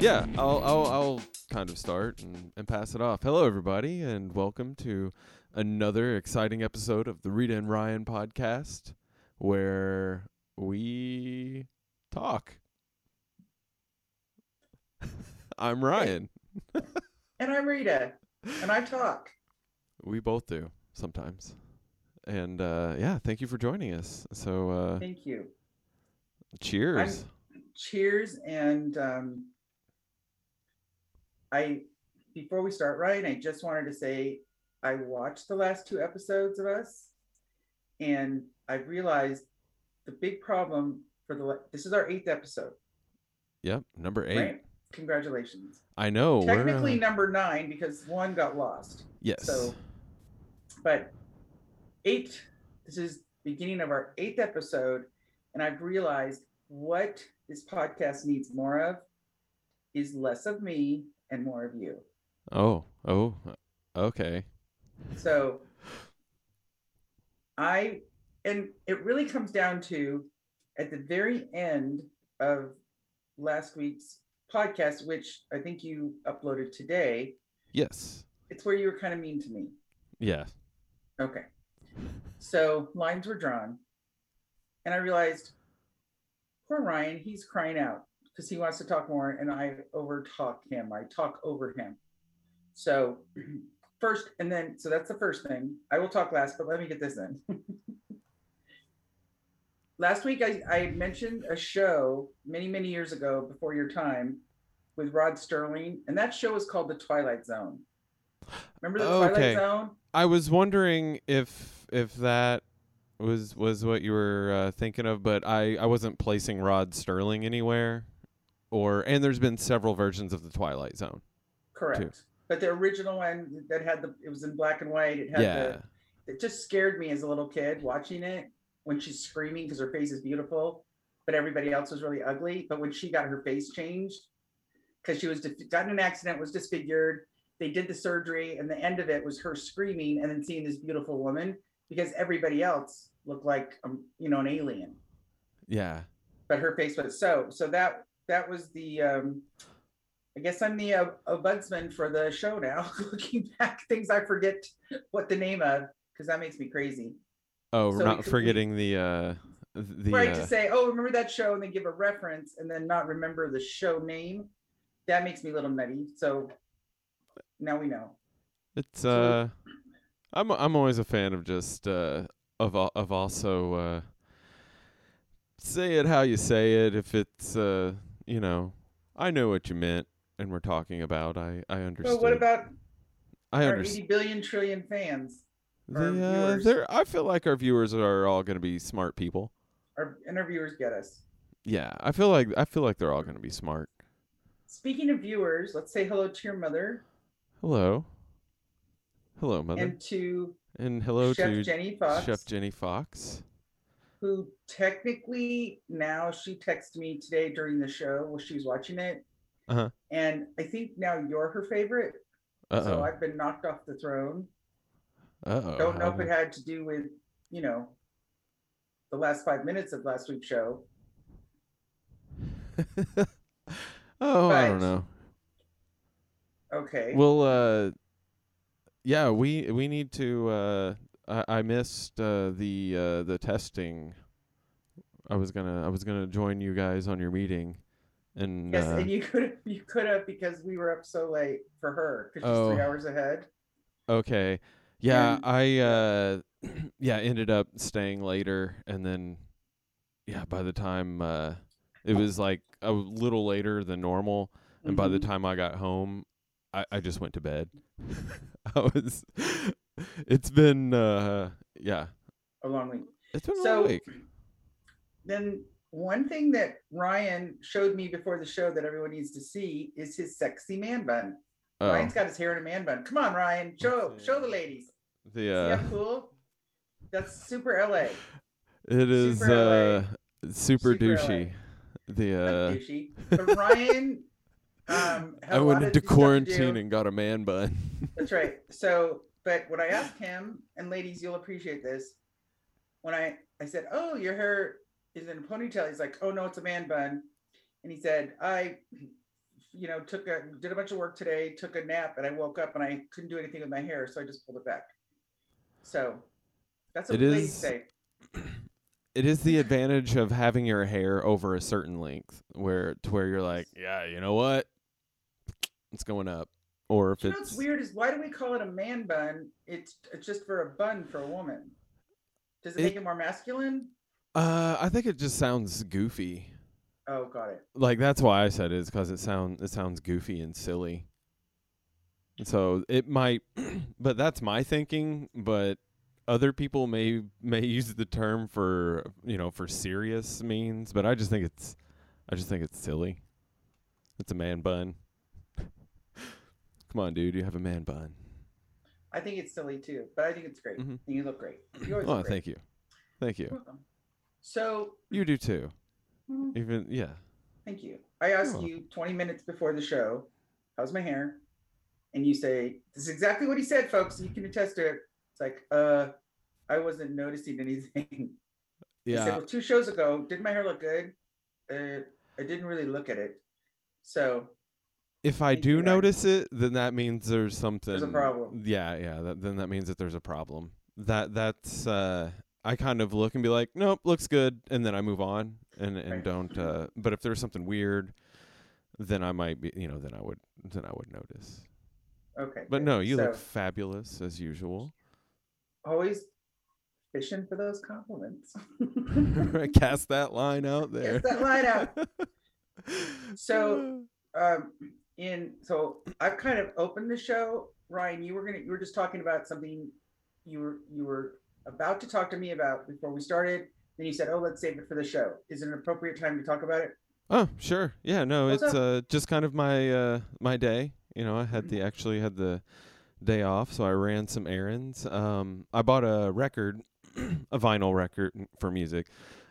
Yeah, I'll, I'll, I'll kind of start and, and pass it off. Hello, everybody, and welcome to another exciting episode of the Rita and Ryan podcast, where we talk. I'm Ryan. And I'm Rita, and I talk. We both do sometimes. And uh, yeah, thank you for joining us. So, uh, Thank you. cheers. Cheers. And um, I, before we start, Ryan, I just wanted to say I watched the last two episodes of us, and I realized the big problem for the this is our eighth episode, Yep, number eight. right? Congratulations. I know. Technically uh, number nine because one got lost. yes. So, but eight, this is beginning of our eighth episode, and I've realized what this podcast needs more of is less of me and more of you. oh, oh, okay. So I, and it really comes down to at the very end of last week's podcast, which I think you uploaded today, Yes. it's where you were kind of mean to me. Yeah. Okay. So lines were drawn, and I realized, poor Ryan, he's crying out because he wants to talk more, and I overtalk him. I talk over him. So first, and then so that's the first thing. I will talk last, but let me get this in. last week, I, I mentioned a show many many years ago, before your time, with Rod Serling, and that show was called The Twilight Zone. Remember the Okay. Twilight Zone? I was wondering if if that was was what you were uh, thinking of, but I I wasn't placing Rod Serling anywhere. Or and there's been several versions of the Twilight Zone. Correct. But the original one that had the it was in black and white. It had yeah. the it just scared me as a little kid watching it when she's screaming because her face is beautiful, but everybody else was really ugly. But when she got her face changed, because she was got in an accident, was disfigured, they did the surgery, and the end of it was her screaming and then seeing this beautiful woman because everybody else looked like um, you know an alien Yeah. but her face was so so that that was the um i guess i'm the uh, ombudsman for the show now looking back things i forget what the name of because that makes me crazy. Oh, So we're we not forgetting the uh the right uh, to say oh remember that show and then give a reference and then not remember the show name. That makes me a little nutty so now we know. It's uh, I'm I'm always a fan of just uh of of also uh say it how you say it. If it's uh you know, I know what you meant and we're talking about. I I understand. so what about I our understand. 80 billion trillion fans Yeah, uh, I feel like our viewers are all going to be smart people. our interviewers get us Yeah, I feel like I feel like they're all going to be smart. speaking of viewers let's say hello to your mother Hello, hello, mother, and, to and hello chef to jenny fox Chef Jenny Fox. Who technically now she texted me today during the show while she was watching it. Uh-huh. And I think now you're her favorite. Uh So. I've been knocked off the throne. Uh oh. Don't know if it had to do with, you know, the last five minutes of last week's show. oh, I don't know. Okay. Well, uh, yeah, we we need to. Uh, I, I missed uh, the uh, the testing. I was gonna I was gonna join you guys on your meeting, and yes, uh, and you could have you could have because we were up so late for her because she's Oh. three hours ahead. okay, yeah, and- I uh, yeah ended up staying later, and then yeah, by the time uh, it was like a little later than normal, and by the Mhm. time I got home, I, I just went to bed. I was. It's been uh yeah. a long week. It's been a So long week. Then one thing that Ryan showed me before the show that everyone needs to see is his sexy man bun. Oh, Ryan's got his hair in a man bun. Come on, Ryan, show see. show the ladies. the See uh, how cool? That's super LA. it is Super LA. uh super, Super douchey. The uh, douchey. But Ryan um had I a lot went into quarantine and got a man bun. That's right. So, but when I asked him, and ladies, you'll appreciate this. When I I said, "Oh, your hair is in a ponytail," he's like, "Oh no, it's a man bun," and he said, "I you know, took a did a bunch of work today, took a nap, and I woke up and I couldn't do anything with my hair, so I just pulled it back. So that's what It is- say. It is the advantage of having your hair over a certain length, where to where you're like, yeah, you know what, it's going up, or if You know what's it's weird is why do we call it a man bun? It's it's just for a bun for a woman. Does it, It- make it more masculine? Uh, I think it just sounds goofy. Oh, got it. Like that's why I said it is because it sound it sounds goofy and silly. So it might, but that's my thinking. But other people may may use the term for you know for serious means, but I just think it's I just think it's silly. It's a man bun. Come on, dude, you have a man bun. I think it's silly too, but I think it's great. Mhm. You look great. You Oh, look great. thank you, thank you. So, You do too. mm, Even yeah. thank you. I asked You're you 20 minutes before the show, how's my hair? And you say, this is exactly what he said, folks. You can attest to it. It's like, uh, I wasn't noticing anything. I said, Yeah. well, two shows ago, did my hair look good? Uh, I didn't really look at it. So, If I do notice it, then that means there's something. There's a problem. Yeah, yeah. That, then that means that there's a problem. That that's. uh I kind of look and be like, nope, looks good, and then I move on and and Right. don't. uh But if there's something weird, then I might be. You know, then I would then I would notice. okay. But good. no, you look fabulous as usual. always fishing for those compliments. Cast that line out there. Cast that line out. So, um in so I've kind of opened the show. Ryan, you were gonna you were just talking about something you were you were about to talk to me about before we started. Then you said, "Oh, let's save it for the show." Is it an appropriate time to talk about it? Oh, sure. Yeah, no, What's it's uh just kind of my uh my day. You know, I had the actually had the day off, so I ran some errands. Um I bought a record, a vinyl record for music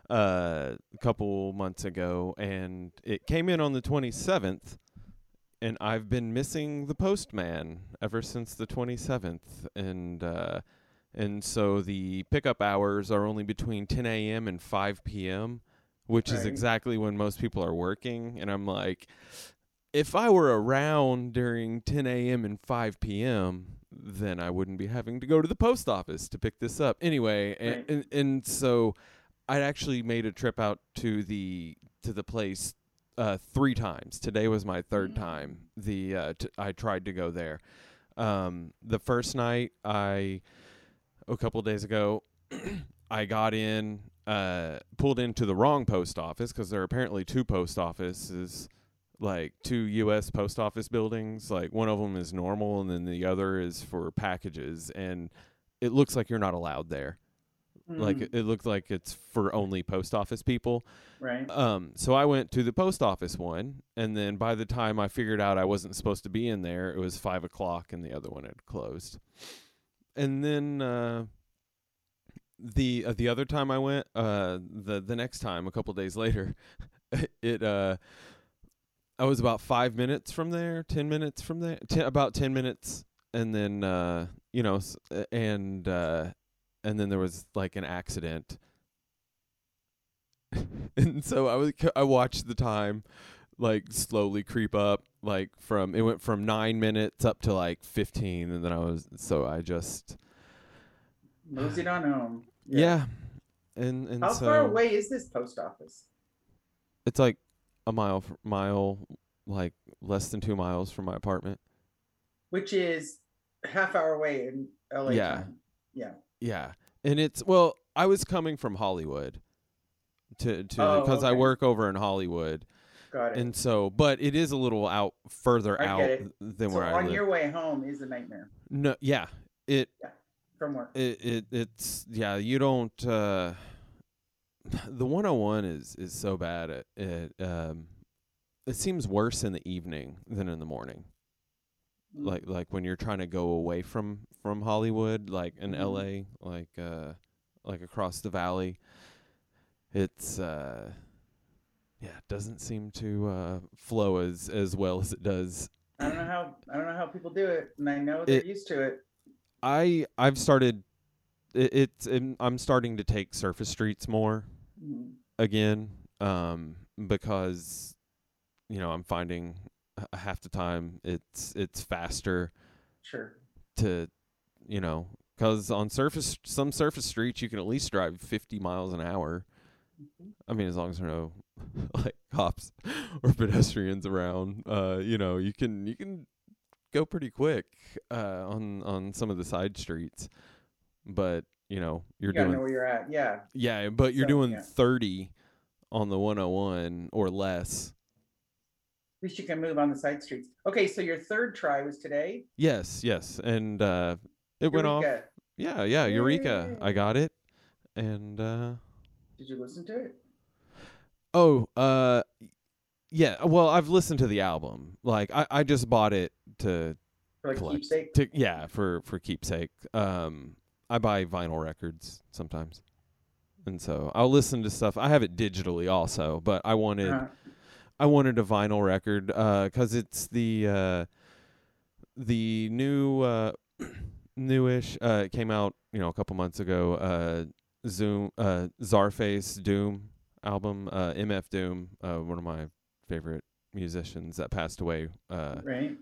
uh a couple months ago and it came in on the 27th and I've been missing the postman ever since the 27th and uh and so the pickup hours are only between 10 a.m. and 5 p.m which is exactly when most people are working. And I'm like, if I were around during 10 a.m. and 5 p.m., then I wouldn't be having to go to the post office to pick this up. Anyway, and, Right. and, and so I actually made a trip out to the to the place uh, three times. Today was my third Mm. time. The uh, t- I tried to go there. Um, the first night I a couple days ago I got in, uh, pulled into the wrong post office because there are apparently two post offices, like two U.S. post office buildings. Like one of them is normal, and then the other is for packages. And it looks like you're not allowed there. Like Mm, it, it looked like it's for only post office people. right. Um, so I went to the post office one, and then by the time I figured out I wasn't supposed to be in there, it was five o'clock, and the other one had closed. And then uh, the uh, the other time I went, uh, the the next time, a couple days later, it uh, I was about five minutes from there, ten minutes from there, ten, about ten minutes, and then uh, you know, and uh, and then there was like an accident. And so I was I watched the time like slowly creep up like from it went from 9 minutes up to like 15 and then I was so I just Moseyed on home. yeah, and and How so far away is this post office? it's like a mile mile like less than 2 miles from my apartment Which is half hour away in LA. Yeah. time. Yeah. yeah and it's well I was coming from Hollywood to to Oh, because I work over in Hollywood Got it. and so but it is a little out further I out than so where I live. on your way home is a nightmare no yeah it Yeah. from work. it, it it's yeah you don't uh the 101 is is so bad it, it um it seems worse in the evening than in the morning Mm. like like when you're trying to go away from from Hollywood like in Mhm. LA like uh like across the valley it's uh yeah it doesn't seem to uh flow as as well as it does I don't know how I don't know how people do it, and I know they're It- used to it. I I've started it, it's I'm- I'm starting to take surface streets more Mm. again um because you know I'm finding half the time it's it's faster Sure. to you know because on surface some surface streets you can at least drive 50 miles an hour. I mean as long as there are no like cops or pedestrians around uh you know you can you can go pretty quick uh on on some of the side streets but you know you're you doing know where you're at. Yeah. yeah but you're So, doing yeah. 30 on the 101 or less At least you can move on the side streets. Okay, so your third try was today. yes yes and uh it went off yeah yeah eureka i got it and uh Did you listen to it? Oh, uh, yeah. Well, I've listened to the album. Like, I, I just bought it to For like collect. keepsake? To yeah, for for keepsake. Um, I buy vinyl records sometimes, and so I'll listen to stuff. I have it digitally also, but I wanted Uh-huh. I wanted a vinyl record uh 'cause it's the uh, the new uh, newish. Uh, it came out you know a couple months ago. Uh, Zoom uh, Czarface Doom album. Uh, MF Doom, uh, one of my favorite musicians that passed away. Uh, right.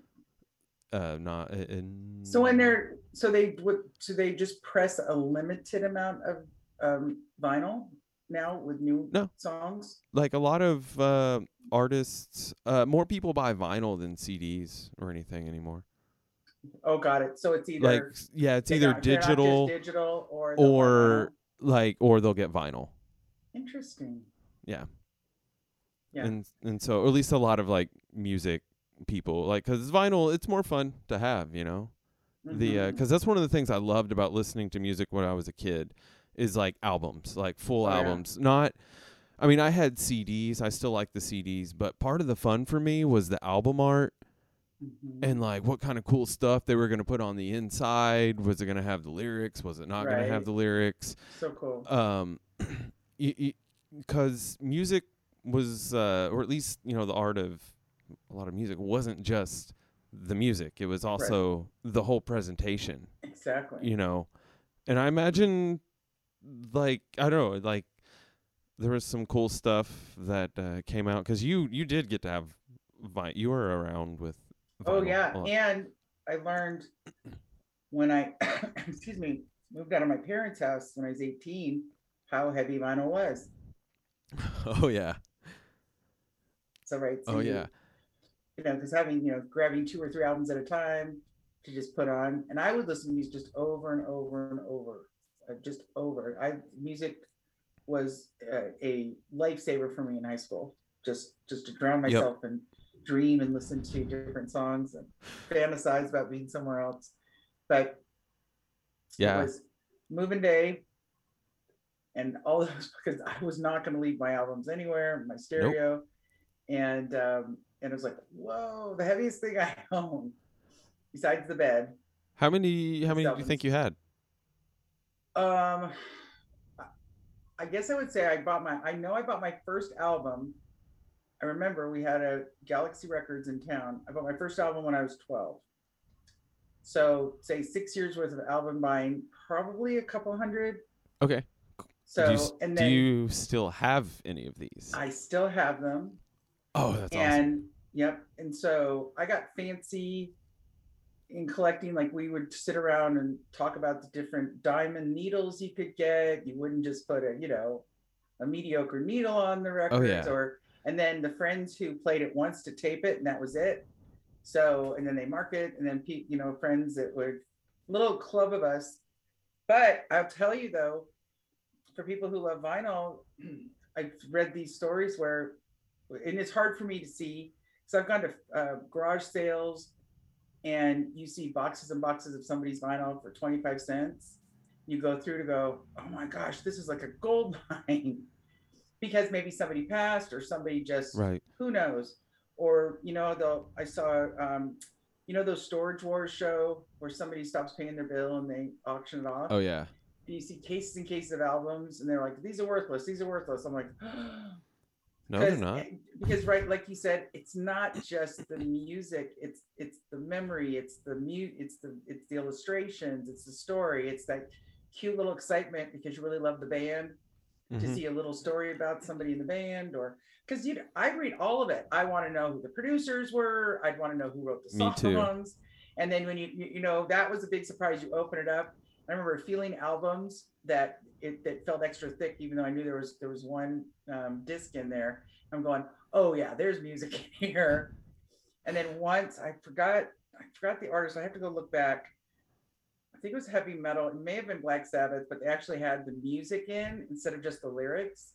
uh, not in. So when they're so they would so they just press a limited amount of um vinyl now with new No. songs. like a lot of uh, artists, uh, more people buy vinyl than CDs or anything anymore. Oh, got it. So it's either Like, yeah, it's either not- they're not just digital digital or or. Like or they'll get vinyl interesting. yeah Yeah. and and so or at least a lot of like music people like because vinyl it's more fun to have you know the uh Mhm. because that's one of the things i loved about listening to music when i was a kid is like albums like full Oh, yeah. albums not i mean i had cds i still like the cds but part of the fun for me was the album art Mhm. and like what kind of cool stuff they were going to put on the inside. Was it going to have the lyrics? Was it not going to have the lyrics? So cool. um because music was uh or at least you know the art of a lot of music wasn't just the music. It was also the whole presentation exactly. you know? And i imagine like i don't know like there was some cool stuff that uh, came out because you you did get to have vi- you were around with Oh yeah, and I learned when I excuse me moved out of my parents' house when I was 18 how heavy vinyl was. oh yeah So right. so oh you- yeah You know, because having you know grabbing two or three albums at a time to just put on, and I would listen to these just over and over and over, uh, just over. I music was uh, a lifesaver for me in high school. Just just to drown Yep. myself and dream and listen to different songs and fantasize about being somewhere else. But Yeah. it was moving day and all those because I was not going to leave my albums anywhere, my stereo, and um, and it was like, whoa, the heaviest thing I own besides the bed. how many how many do you think you had Um, I guess I would say I bought my. I know I bought my first album. I remember we had a Galaxy Records in town. I bought my first album when I was twelve. So say six years worth of album buying, probably a couple hundred. okay So do you, and do you still have any of these I still have them. oh that's awesome and yep and so i got fancy in collecting like we would sit around and talk about the different diamond needles you could get you wouldn't just put a you know a mediocre needle on the records Oh, yeah. or and then the friends who played it once to tape it and that was it. So and then they mark it and then you know friends that would little club of us. But i'll tell you though for people who love vinyl i've read these stories where and it's hard for me to see so I've gone to uh, garage sales and you see boxes and boxes of somebody's vinyl for 25 cents. You go through to go, oh my gosh, this is like a gold mine because maybe somebody passed or somebody just, right who knows? Or, you know, the I saw, um, you know, those storage wars show where somebody stops paying their bill and they auction it off. oh yeah And you see cases and cases of albums and they're like, these are worthless. These are worthless. I'm like, no they're not because right like you said it's not just the music it's it's the memory it's the mute it's the it's the illustrations it's the story it's that cute little excitement because you really love the band to Mhm. see a little story about somebody in the band or because you I read all of it. I want to know who the producers were. I'd want to know who wrote the Me too. songs. And then when you you you know that was a big surprise. You open it up. I remember feeling albums that it that felt extra thick, even though I knew there was there was one um, disc in there. I'm going, oh yeah, there's music in here. And then once I forgot I forgot the artist. I have to go look back. I think it was heavy metal. It may have been Black Sabbath, but they actually had the music in instead of just the lyrics.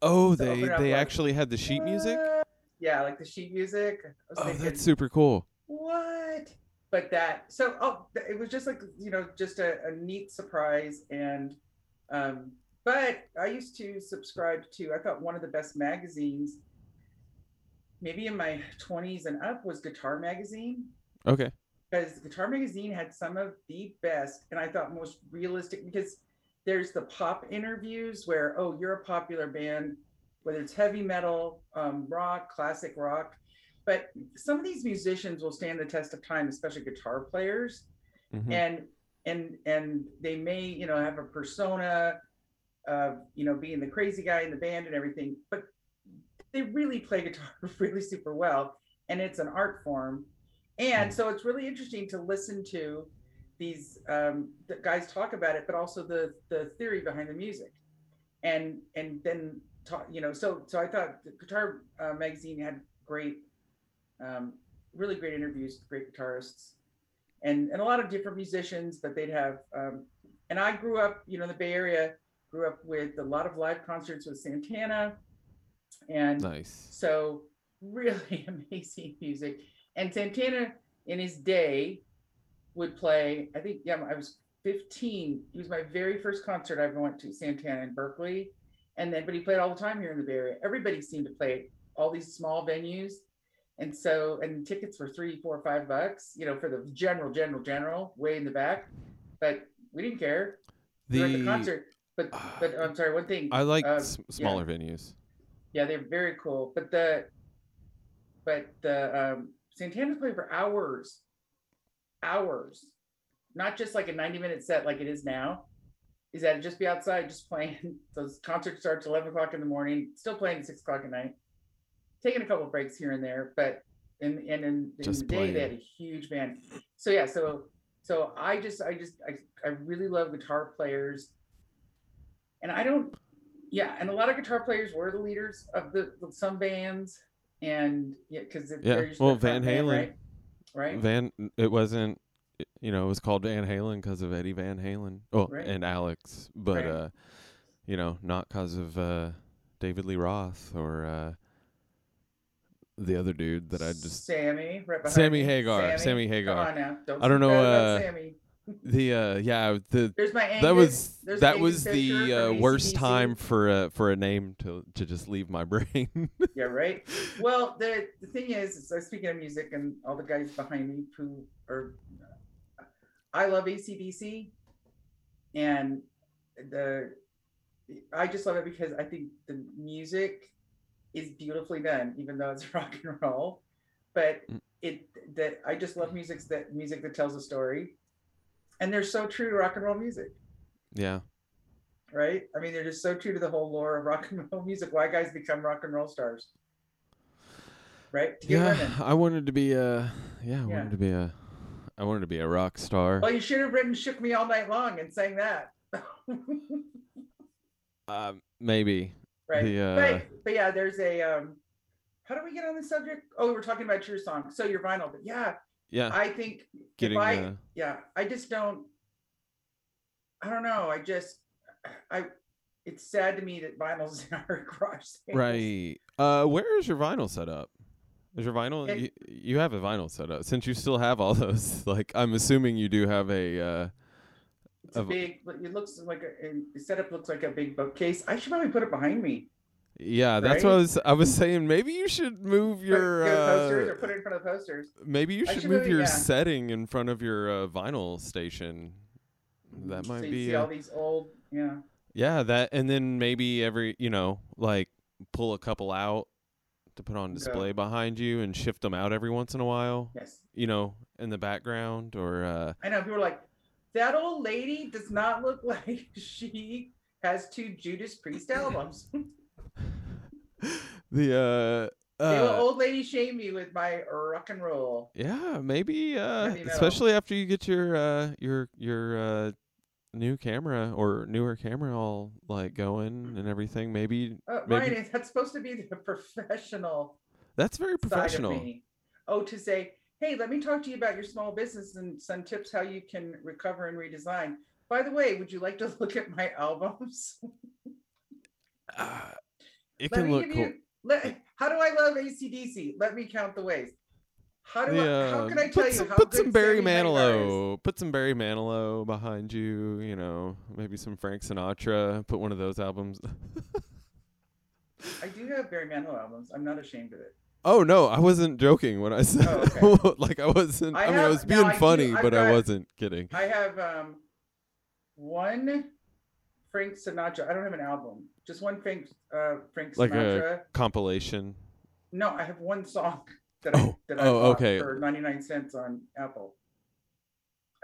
Oh, So they open it up they like, actually had the sheet music. What? Yeah, like the sheet music. Oh, thinking, that's super cool. what? But that so oh it was just like you know just a, a neat surprise and um but I used to subscribe to I thought one of the best magazines maybe in my 20s and up was Guitar Magazine Okay. Because Guitar Magazine had some of the best and I thought most realistic because there's the pop interviews where oh you're a popular band whether it's heavy metal um, rock classic rock. But some of these musicians will stand the test of time especially guitar players. Mhm. and and and they may you know have a persona of you know being the crazy guy in the band and everything but they really play guitar really super well and it's an art form and so it's really interesting to listen to these um, the guys talk about it but also the the theory behind the music and and then talk you know so so i thought the guitar uh, magazine had great um, really great interviews with great guitarists and and a lot of different musicians that they'd have um, and i grew up you know in the bay area grew up with a lot of live concerts with santana and Nice. so really amazing music. And Santana in his day would play, I think, yeah, I was 15. It was my very first concert I ever went to, Santana in Berkeley. And then, but he played all the time here in the Bay Area. Everybody seemed to play all these small venues. And so, and tickets were three, four, five bucks, you know, for the general, general, general, way in the back. But we didn't care. We were at the concert. But, but I'm sorry, one thing. I like uh, s- smaller venues. yeah, they're very cool. But the but the um Santana's playing for hours. Hours. Not just like a 90 minute set like it is now. Is that just be outside just playing. Those concert starts 11 o'clock in the morning, still playing at six o'clock at night. Taking a couple breaks here and there, but in and in, in the day they had a huge band. So yeah, so so I just I just I, I really love guitar players. And I don't yeah, and a lot of guitar players were the leaders of the some bands, and yeah, because Yeah, well, Van Halen. right? Right. Van, it wasn't, you know, it was called Van Halen because of Eddie Van Halen. Oh, Right. and Alex, but Right. uh, you know, not because of uh, David Lee Roth or uh, the other dude that I just Sammy, right behind Sammy. Hagar. Sammy Come Hagar. on now. Don't I don't know, uh, Sammy. The uh, yeah, the There's my Angus. that was There's that was the uh, worst time for a for a name to to just leave my brain. Yeah, right. Well, the the thing is, so speaking of music and all the guys behind me who are, I love ACDC, and the I just love it because I think the music is beautifully done, even though it's rock and roll. But Mm. it that I just love music that music that tells a story, and they're so true to rock and roll music yeah, right? I mean, they're just so true to the whole lore of rock and roll music. Why guys become rock and roll stars, right? Get yeah. women. I wanted to be a yeah, I Yeah. wanted to be a I wanted to be a rock star. Well, you should have written "Shook Me All Night Long" and sang that, Um, maybe right? The, uh, but, but yeah, there's a. um How do we get on the subject? Oh, we were talking about your song. So your vinyl, but yeah, yeah, I think getting if I, uh, yeah, I just don't. I don't know. I just, I. It's sad to me that vinyls in our garage sales. right. Uh, where is your vinyl set up? Is your vinyl? It- you, you have a vinyl set up since you still have all those. Like, I'm assuming you do have a. Uh, It's a big. It looks like a. The setup looks like a big bookcase. I should probably put it behind me. Yeah, that's what I was. I was saying maybe you should move Put- your. get posters or Uh, put it in front of posters. maybe you should should move really- your yeah. setting in front of your uh, vinyl station. That so might you be. see uh, all these old. Yeah. Yeah, that and then maybe every you know like pull a couple out to put on display behind you and shift them out every once in a while. Yes. You know, in the background or uh I know people are like, that old lady does not look like she has two Judas Priest albums. the uh, they will uh old lady shame me with my rock and roll. yeah, maybe uh Heavy metal. especially after you get your uh your your uh new camera or newer camera all like going and everything. Maybe Uh, Maybe- Ryan, that's supposed to be the professional that's very professional. Oh, to say, hey, let me talk to you about your small business and some tips how you can recover and redesign. By the way, would you like to look at my albums? Uh, it let can look cool. you. Let, how do I love ACDC? Let me count the ways. How do The, I? How can I tell put you some, how put some Barry is? Manilow, put some Barry Manilow behind you. You know, maybe some Frank Sinatra. Put one of those albums. I do have Barry Manilow albums. I'm not ashamed of it. oh no, I wasn't joking when I said Oh, like I wasn't. I, I mean, I was no, being I funny, but I wasn't kidding. I have um one Frank Sinatra. I don't have an album. Just one Frank uh Frank Like a- Compilation. No, I have one song that I Oh, that I oh, bought okay. for 99 cents on Apple.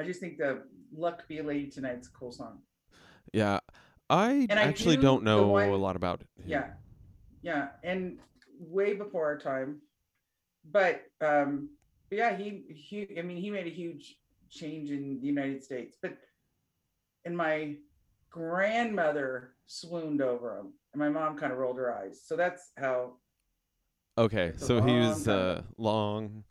I just think the Luck Be a Lady Tonight's a cool song. Yeah, I And I actually do don't know one- a lot about. Him. Yeah. Yeah. And way before our time. But um but yeah, he he I mean he made a huge change in the United States. But in my grandmother swooned over him. And my mom kind of rolled her eyes. So that's how Okay, a so he was time uh, long,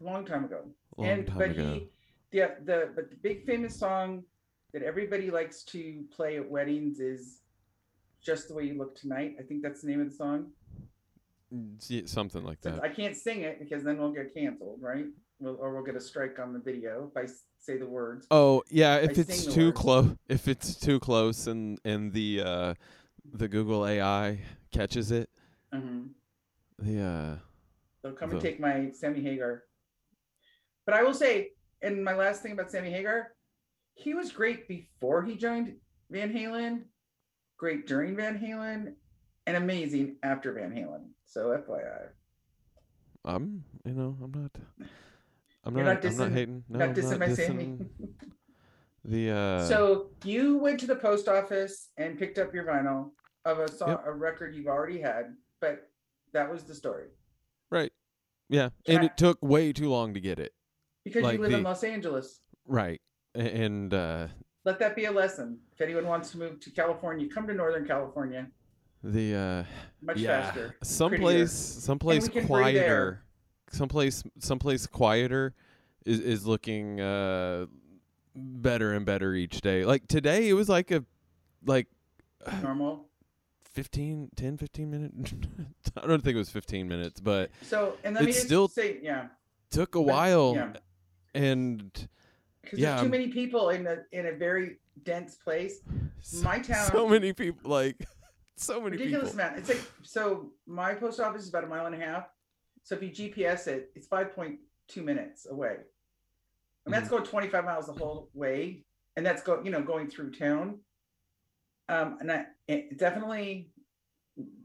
a long time ago. long and time but ago. he yeah the but the big famous song that everybody likes to play at weddings is just the way you look tonight i think that's the name of the song Mm, something like that. i can't sing it because then we'll get canceled right we'll, or we'll get a strike on the video if I say the words. Oh yeah, if I it's too close, if it's too close, and and the uh, the Google AI catches it, hmm the uh, they'll come and take my sammy hagar. But i will say and my last thing about sammy hagar he was great before he joined van halen great during van halen and amazing after van halen. So fyi I'm you know I'm not I'm You're not, not I'm not dissing- hating no not I'm dissing not my Sammy. the uh so you went to the post office and picked up your vinyl of a song, a record you've already had, but that was the story right yeah and I- it took way too long to get it because Like you live in Los Angeles. right and uh Let that be a lesson. If anyone wants to move to California, come to Northern California. the uh Much yeah faster. someplace someplace can breathe quieter. Someplace someplace quieter is is looking uh better and better each day like today it was like a like Normal. 15 10 15 minute i don't think it was 15 minutes but So, and let me It's still- say, yeah, took a But- while yeah. and because Yeah, there's too many people in a in a very dense place. so, My town- so many people like so many ridiculous people amount. It's like so. My post office is about a mile and a half. So if you GPS it, it's five point two minutes away. And that's Mm-hmm. going twenty five miles the whole way, and that's go you know going through town. Um, and I it definitely,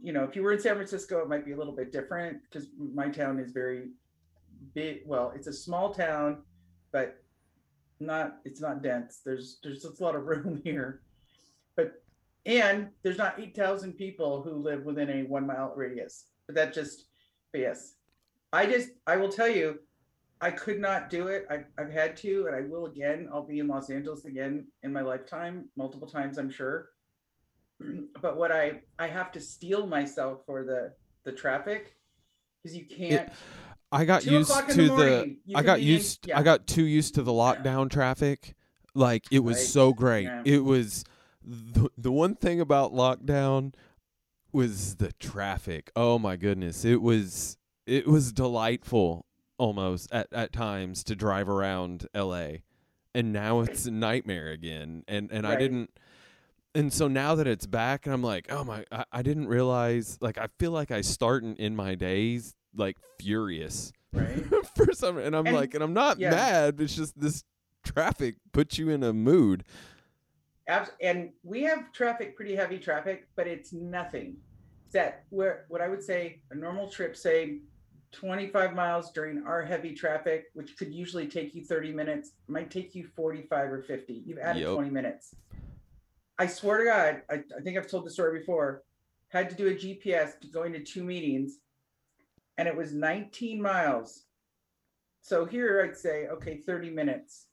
you know, if you were in San Francisco, it might be a little bit different because my town is very big. Well, it's a small town, but not it's not dense. There's there's just a lot of room here, but and there's not eight thousand people who live within a one mile radius. But that just, but yes, I just I will tell you, I could not do it. I've, I've had to, and I will again. I'll be in Los Angeles again in my lifetime, multiple times, I'm sure. But what I I have to steel myself for the the traffic because you can't. i got used to the the, i got be in- used yeah. i got too used to the lockdown traffic like it was Right. so great Yeah. it was the, the one thing about lockdown was the traffic oh my goodness it was it was delightful almost at, at times to drive around la and now it's a nightmare again and and i didn't and so now that it's back and i'm like oh my i, I didn't realize like i feel like i start in, in my days like furious Right. for some and i'm And- like and i'm not yeah. mad it's just this traffic puts you in a mood Abs- and we have traffic, pretty heavy traffic, but it's nothing. That where what I would say a normal trip, say 25 miles during our heavy traffic, which could usually take you 30 minutes, might take you 45 or 50. You've added Yep. 20 minutes. I swear to God, I, I think I've told the story before. Had to do a GPS going to go into two meetings, and it was 19 miles. So here I'd say, okay, 30 minutes,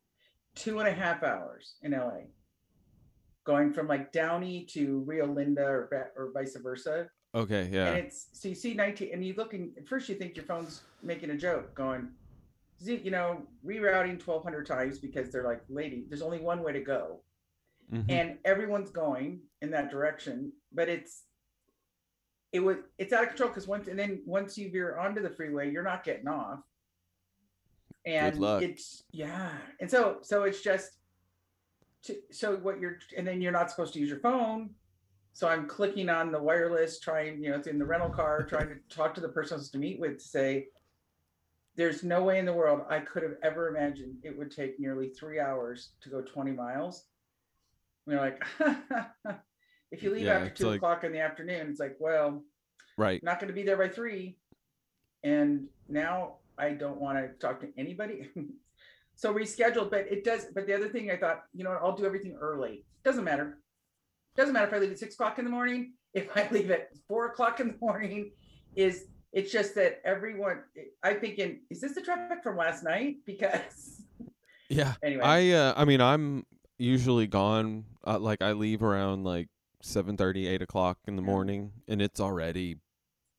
two and a half hours in LA, going from like Downey to Rio Linda or or vice versa. Okay, yeah. And it's so you see 19, and you look and at first you think your phone's making a joke, going, "Z- you know, rerouting 1,200 times because they're like, lady, there's only one way to go Mhm. and everyone's going in that direction but it's it was it's out of control because once and then once you veer onto the freeway you're not getting off and it's yeah and so so it's just to, so what you're and then you're not supposed to use your phone so i'm clicking on the wireless trying you know it's in the rental car trying to talk to the person i was to meet with to say there's no way in the world i could have ever imagined it would take nearly three hours to go 20 miles And we're like, if you leave Yeah, after two like- o'clock in the afternoon, it's like, well, right. not going to be there by three. And now I don't want to talk to anybody. so rescheduled, but it does. But the other thing I thought, you know, I'll do everything early. Doesn't matter. Doesn't matter if I leave at six o'clock in the morning. If I leave at four o'clock in the morning, is it's just that everyone. I'm thinking, is this the traffic from last night? Because Yeah. anyway, I uh I mean I'm usually gone uh, like I leave around like 7:30 8 o'clock in the morning and it's already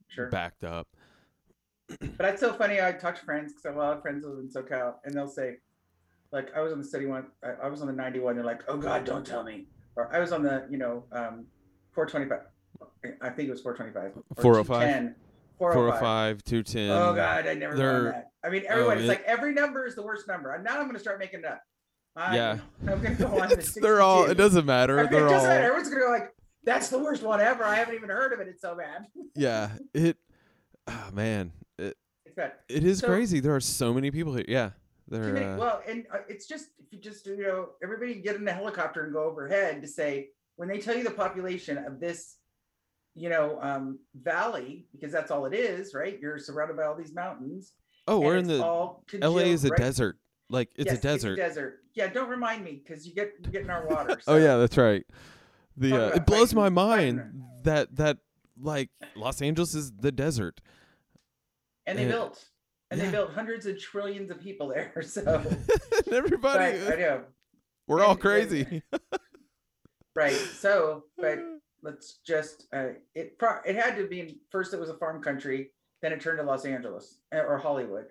sure. backed up. But that's so funny. I talk to friends because I have a lot of friends who live in SoCal, and they'll say, like, I was on the city one, I, I was on the 91. They're like, oh God, don't tell me. Or I was on the, you know, um, 425. I think it was 425. or 405? 210, 405. 405 210. Oh God, I never They're- that. I mean, everyone, oh, it's it- like every number is the worst number. And now I'm going to start making it up. I, Yeah. I'm going to go on to they're all it doesn't matter. I mean, They're it doesn't all matter. Everyone's going to go like, that's the worst one ever. I haven't even heard of it. It's so bad. Yeah, it oh, man, it It's bad. it is So- crazy. There are so many people here. Yeah. They're many, uh, well, and uh, it's just if you just you know everybody get in the helicopter and go overhead to say when they tell you the population of this, you know, um, valley because that's all it is, right? You're surrounded by all these mountains. Oh, we're in the LA is a right? desert. Like it's Yes, a desert. desert. Yeah, don't remind me because you get you get in our water. Oh yeah, that's right. The uh, it blows my mind that that like Los Angeles is the desert. and they Yeah. built and Yeah. they built hundreds of trillions of people there. So everybody, right, I know. we're all and- crazy. Right. So, but let's just uh, it pro- it had to be first it was a farm country then it turned to los angeles uh, or hollywood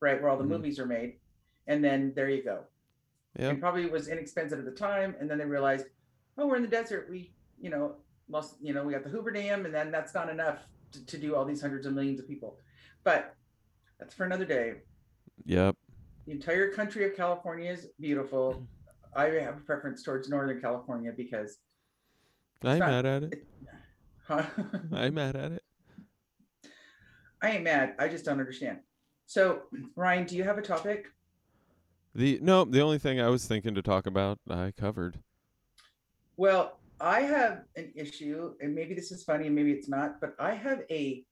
right where all the Mhm. movies are made and then there you go yeah, and probably was inexpensive at the time and then they realized oh we're in the desert we you know lost you know we got the hoover dam and then that's not enough to, to do all these hundreds of millions of people but that's for another day yep. the entire country of california is beautiful i have a preference towards northern california because I'm not- mad at it. huh? I'm mad at it. I ain't mad. I just don't understand. So, Ryan, do you have a topic? The no, the only thing I was thinking to talk about, I covered. Well, I have an issue, and maybe this is funny and maybe it's not, but I have a,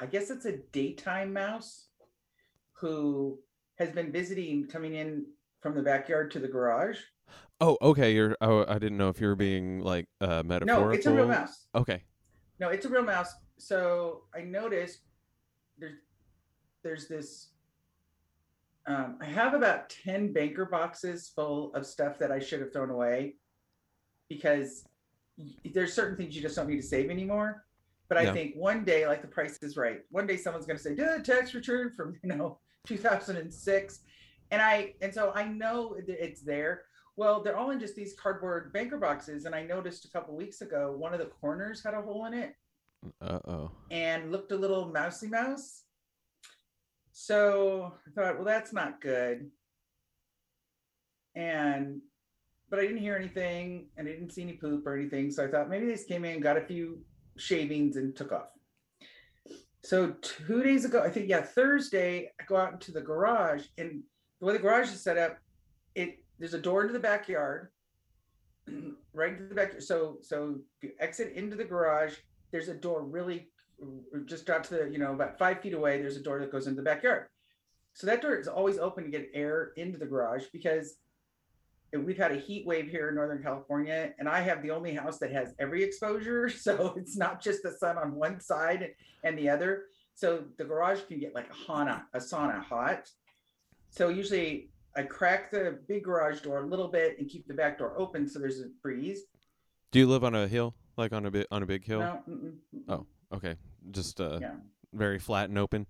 I guess it's a daytime mouse who has been visiting, coming in from the backyard to the garage. Oh, okay. You're. Oh, I didn't know if you were being like uh, metaphorical. No, it's a real mouse. Okay. No, it's a real mouse. So I noticed there's there's this. Um, I have about ten banker boxes full of stuff that I should have thrown away, because there's certain things you just don't need to save anymore. But I think one day, like the price is right. One day someone's going to say, "Do "Did tax return from you know 2006," and I and so I know it's there. Well, they're all in just these cardboard banker boxes, and I noticed a couple weeks ago one of the corners had a hole in it Uh oh. and looked a little mousy mouse. So I thought, well, that's not good. And but I didn't hear anything and I didn't see any poop or anything. So I thought maybe they just came in, got a few shavings and took off. So two days ago, I think yeah, Thursday, I go out into the garage and the way the garage is set up, it there's a door into the backyard, right into the back. So so you exit into the garage. There's a door really just out to the you know about five feet away. There's a door that goes into the backyard. So that door is always open to get air into the garage because we've had a heat wave here in Northern California, and I have the only house that has every exposure. So it's not just the sun on one side and the other. So the garage can get like a sauna, a sauna hot. So usually I crack the big garage door a little bit and keep the back door open so there's a breeze. Do you live on a hill, like on a bit on a big hill? No, mm-mm. Oh. Okay, just uh, Yeah. very flat and open.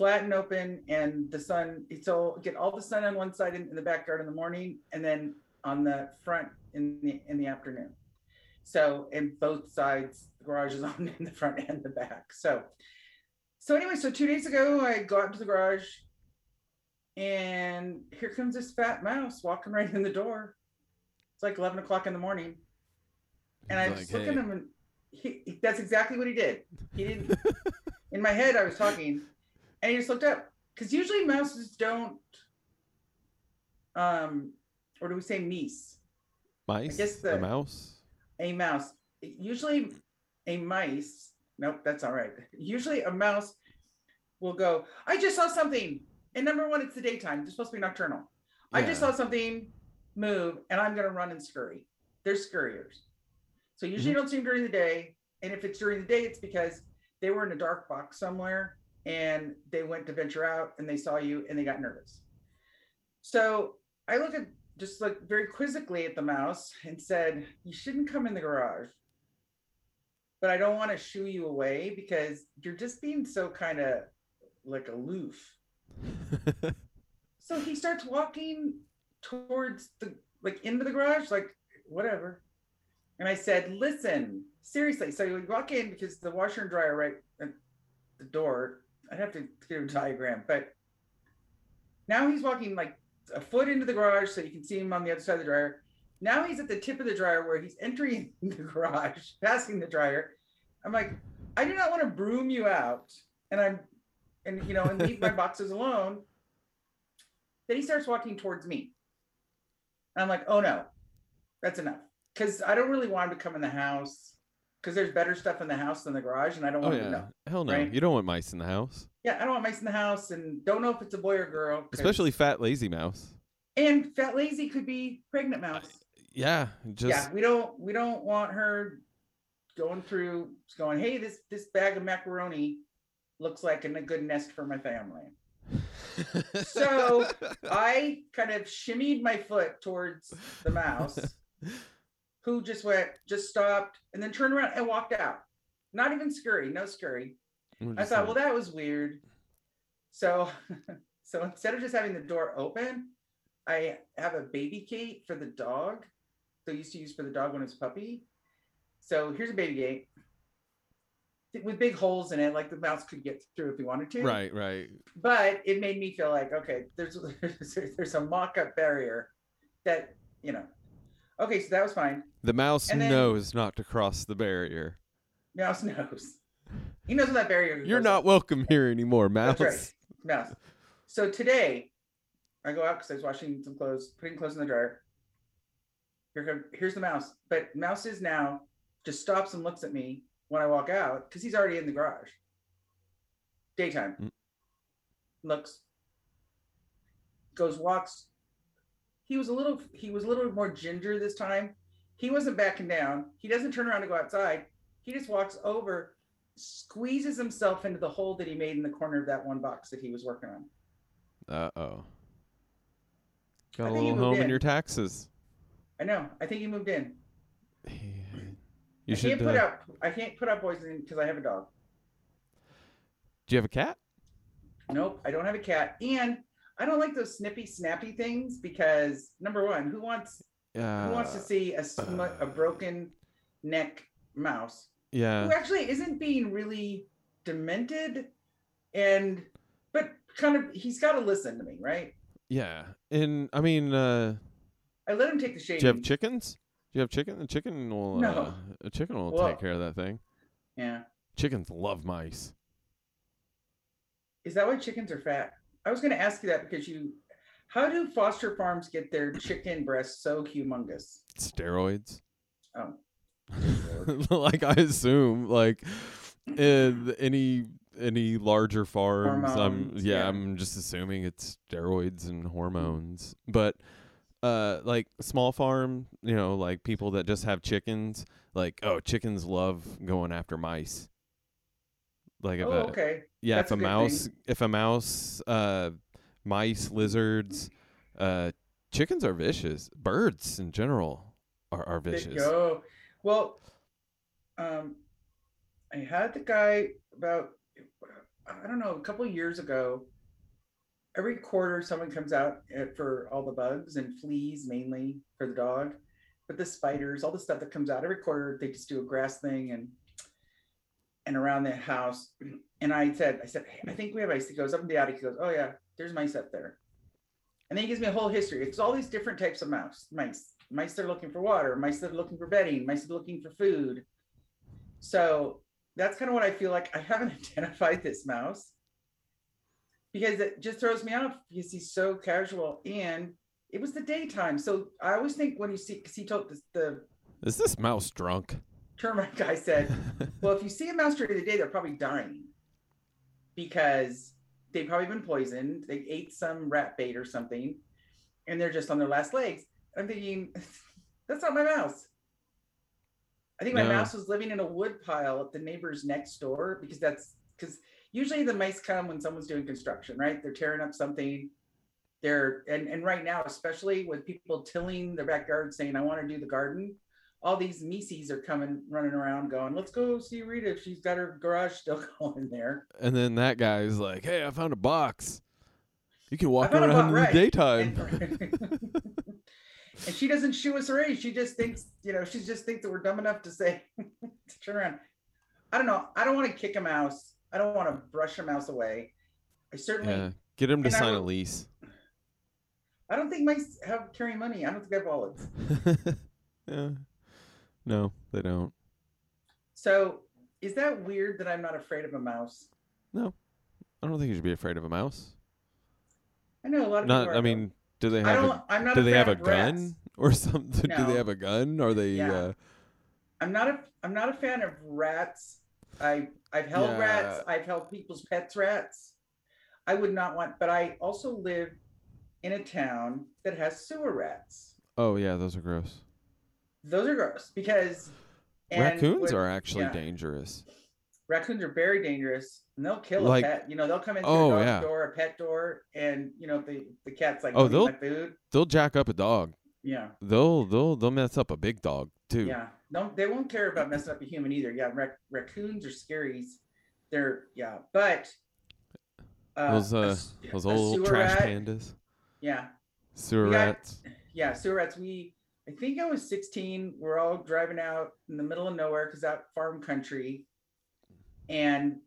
Flat and open and the sun so get all the sun on one side in, in the backyard in the morning and then on the front in the in the afternoon. So and both sides the garage is on in the front and the back. So so anyway so two days ago i go out into the garage and here comes this fat mouse walking right in the door. It's like 11 o'clock in the morning. And i just like, look at him and he, he- that's exactly what he did. He didn't in my head i was talking and he just looked up because usually mouses don't um or do we say meese? Mice? guess a the- mouse? a mouse. Usually a mice nope that's all right. Usually a mouse will go i just saw something. And number one it's the daytime. It's supposed to be nocturnal. I just saw something move and i'm going to run and scurry. They're scurriers. So usually you don't see them during the day and if it's during the day it's because they were in a dark box somewhere and they went to venture out and they saw you and they got nervous so i look at just like very quizzically at the mouse and said you shouldn't come in the garage but i don't want to shoo you away because you're just being so kind of like aloof so he starts walking towards the like into the garage, like whatever. And I said, listen, seriously. So you walk in because the washer and dryer right at the door. I'd have to do a diagram, but now he's walking like a foot into the garage so you can see him on the other side of the dryer. Now he's at the tip of the dryer where he's entering the garage, passing the dryer. I'm like, I do not want to broom you out. And I'm and you know, and leave my boxes alone. Then he starts walking towards me. And I'm like, oh no, that's enough. Because I don't really want him to come in the house because there's better stuff in the house than the garage, and I don't oh want yeah, to know. hell no! right? You don't want mice in the house, Yeah, I don't want mice in the house, and don't know if it's a boy or girl. especially fat lazy mouse. and fat lazy could be pregnant mouse. Yeah, just yeah, we don't we don't want her going through going, hey, this this bag of macaroni looks like a good nest for my family. So I kind of shimmied my foot towards the mouse, who just went, just stopped, and then turned around and walked out. Not even scurry, no scurry. I thought, well, that was weird. So, so instead of just having the door open, I have a baby gate for the dog. They used to use for the dog when it was a puppy. So here's a baby gate with big holes in it, like the mouse could get through if he wanted to. right, right. But it made me feel like, okay, there's there's, there's a mock-up barrier that you know. Okay, so that was fine. The mouse then- knows not to cross the barrier. Mouse knows. He knows that barrier. You're not up. welcome here anymore, mouse. That's right. Mouse. So today, I go out because I was washing some clothes, putting clothes in the dryer. Here come, here's the mouse. But mouse is now just stops and looks at me when I walk out because he's already in the garage. Daytime. Mm. Looks. Goes walks. He was a little. He was a little more ginger this time. He wasn't backing down. He doesn't turn around to go outside. He just walks over, squeezes himself into the hole that he made in the corner of that one box that he was working on. Uh oh. Got I a little home in in. your taxes. I know. I think he moved in. You I should. can't put uh, up. I can't put up poison because I have a dog. do you have a cat? Nope, I don't have a cat, and I don't like those snippy, snappy things because number one, who wants Yeah. who wants to see a sm- a broken neck mouse Yeah. who actually isn't being really demented, and but kind of he's got to listen to me, right? Yeah. And I mean, uh, I let him take the shade. do you have chickens? Do you have chicken? The chicken will. No. Uh, a chicken will take care of that thing. yeah. Chickens love mice. Is that why chickens are fat? I was going to ask you that because you. How do foster farms get their chicken breasts so humongous? Steroids. Oh, like I assume, like in any any larger farms, I'm yeah, yeah. I'm just assuming it's steroids and hormones. But uh like small farm, you know, like people that just have chickens, like oh, chickens love going after mice. Like if Oh, a okay. yeah, That's if a a mouse if a mouse uh mice, lizards, uh chickens are vicious. Birds in general are, are vicious. go. Well, um, I had the guy about I don't know a couple of years ago. Every quarter, someone comes out uh, for all the bugs and fleas, mainly for the dog, but the spiders, all the stuff that comes out every quarter, they just do a grass thing and and around the house. And I said, I said, hey, I think we have ice. He goes up in the attic. He goes, oh yeah, there's mice up there. And then he gives me a whole history. It's all these different types of mouse, mice, mice that are looking for water, mice that are looking for bedding, mice that are looking for food. So that's kind of what I feel like. I haven't identified this mouse because it just throws me off because he's so casual and it was the daytime. So I always think when you see, because he told this, the Is this mouse drunk? termite guy said, well, if you see a mouse during the day, they're probably dying because they've probably been poisoned. They ate some rat bait or something, and they're just on their last legs. I'm thinking, that's not my mouse. I think my No. mouse was living in a wood pile at the neighbor's next door because that's because usually the mice come when someone's doing construction, right? They're tearing up something. They're and and right now, especially with people tilling their backyard, saying, "I want to do the garden." All these Mises are coming running around going, let's go see Rita if she's got her garage still going there. and then that guy's like, "Hey, I found a box. You can walk around box, in right. the daytime." And, and she doesn't shoo us away. She just thinks, you know, she just thinks that we're dumb enough to say, to turn around. I don't know. I don't want to kick a mouse. I don't want to brush a mouse away. I certainly, yeah, get him to sign a lease. I don't think mice have carry money. I don't think they have wallets. yeah. No, they don't. So is that weird that I'm not afraid of a mouse? No, I don't think you should be afraid of a mouse. I know a lot of Not. people. are, I mean, do they I have? don't. A, I'm not. do they have a rats. gun or something? Do they have a gun? Are they? Yeah. Uh, I'm not a I'm not a fan of rats. I I've held rats. I've held people's pets rats. I would not want, but I also live in a town that has sewer rats. oh yeah, those are gross. Those are gross because Raccoons are actually yeah. dangerous. raccoons are very dangerous and they'll kill Like- a pet. You know, they'll come in through Oh, a yeah. door, a pet door, and you know, if the the cat's like, Oh, they'll- food. They'll jack up a dog. Yeah, They'll they'll they'll mess up a big dog too. yeah. No, they won't care about messing up a human either. Yeah, rac- raccoons are scaries. They're yeah, but uh, Those uh s- those old trash rat- pandas, Yeah, sewer got- rats. yeah, sewer rats. We, I think I was 16. We're all driving out in the middle of nowhere because that farm country, and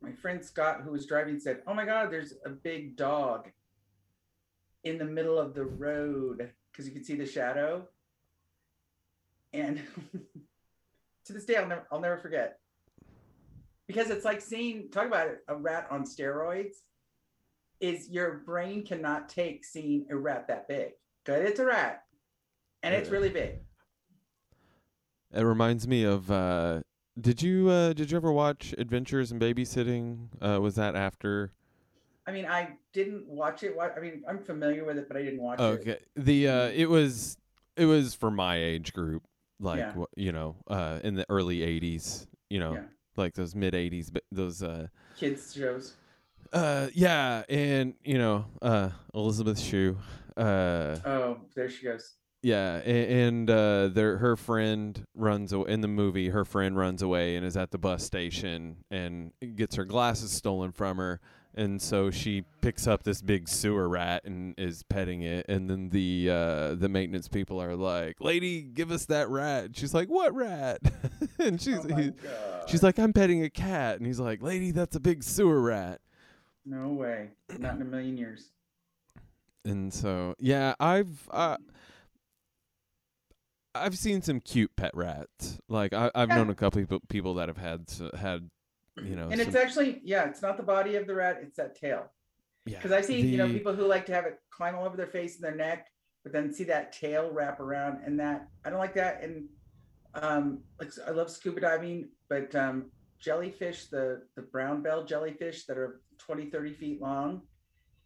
my friend Scott, who was driving, said, "Oh my God, there's a big dog in the middle of the road because you can see the shadow." And to this day, I'll never, I'll never forget because it's like seeing talk about it, a rat on steroids is your brain cannot take seeing a rat that big. Good, it's a rat, and it's really big. It reminds me of. uh Did you uh did you ever watch Adventures in Babysitting? Uh Was that after? I mean, I didn't watch it. I mean, I'm familiar with it, but I didn't watch it. Okay. The uh it was it was for my age group, like Yeah. you know, uh in the early '80s. You know, Yeah. like those mid '80s, but those uh Kids shows. uh yeah, and you know, uh Elizabeth Shue, uh Oh, there she goes. Yeah, a- and uh, their her friend runs away in the movie. Her friend runs away and is at the bus station and gets her glasses stolen from her, and so she picks up this big sewer rat and is petting it. And then the uh, the maintenance people are like, "Lady, give us that rat." She's like, "What rat?" and she's oh he, she's like, "I'm petting a cat," and he's like, "Lady, that's a big sewer rat." no way, not in a million years. And so, yeah, I've uh, I've seen some cute pet rats. Like I, I've Yeah. known a couple people people that have had had, you know, And it's actually, yeah, it's not the body of the rat; it's that tail. yeah, Because I see, you know, people who like to have it climb all over their face and their neck, but then see that tail wrap around, and that I don't like that. And um, like I love scuba diving, but um, jellyfish, the the brown bell jellyfish that are 20, 30 feet long,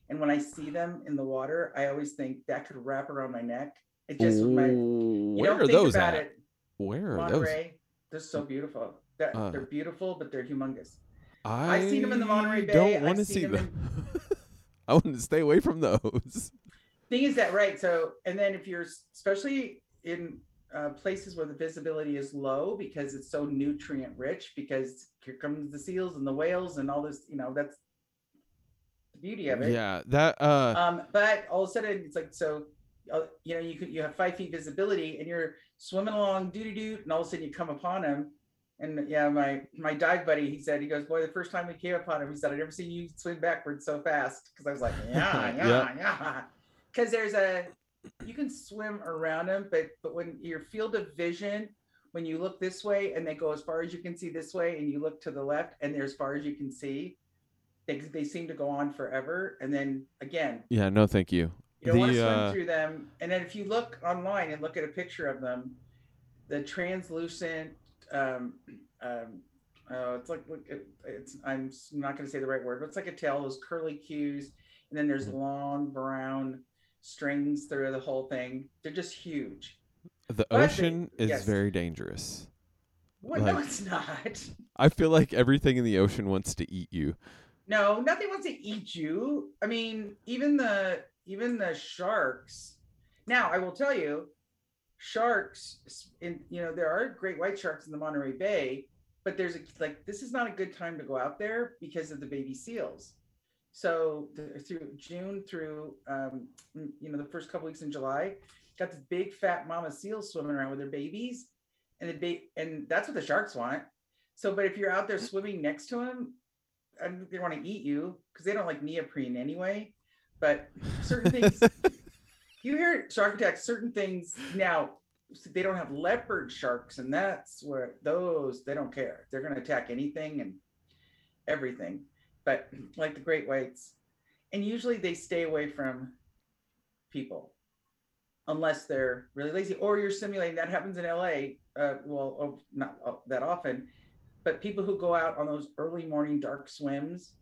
And when I see them in the water, I always think that could wrap around my neck. It just my you Where are those at? it. Where are those? Monterey, they're so beautiful. They're, Uh. they're beautiful, but they're humongous. I I've seen 'em in the Monterey Bay, Don't want to see see 'em them. I want to stay away from those. thing is that right so and then if you're especially in uh, places where the visibility is low because it's so nutrient rich because here comes the seals and the whales and all this you know that's the beauty of it Yeah, that uh um but all of a sudden it's like so Uh, you know you could you have five feet visibility and you're swimming along doo doo doo and all of a sudden you come upon him and yeah my my dive buddy he said he goes boy the first time we came upon him he said i've never seen you swim backwards so fast because i was like yeah yeah Yeah. yeah because there's a you can swim around them but but when your field of vision when you look this way and they go as far as you can see this way and you look to the left and they're as far as you can see they, they seem to go on forever and then again yeah, no thank you. You don't want to swim uh, through them. And then if you look online and look at a picture of them, the translucent, um, um, oh, it's like look, it's I'm not going to say the right word, but it's like a tail, those curly cues, and then there's Mhm. long brown strings through the whole thing. They're just huge. The But the- ocean is yes. very dangerous. What? no, it's not. I feel like everything in the ocean wants to eat you. No, nothing wants to eat you. I mean, even the even the sharks. Now, I will tell you, sharks. In you know, there are great white sharks in the Monterey Bay, but there's a, like this is not a good time to go out there because of the baby seals. So th- through June through um, you know the first couple weeks in July, got this big fat mama seal swimming around with their babies, and the ba- and that's what the sharks want. So, but if you're out there swimming next to them, they want to eat you because they don't like neoprene anyway. But certain things, you hear shark attacks. Certain things now they don't have leopard sharks, and that's where those they don't care. They're going to attack anything and everything. But like the great whites, and usually they stay away from people unless they're really lazy or you're simulating that happens in la uh, well oh, not uh, that often but people who go out on those early morning dark swims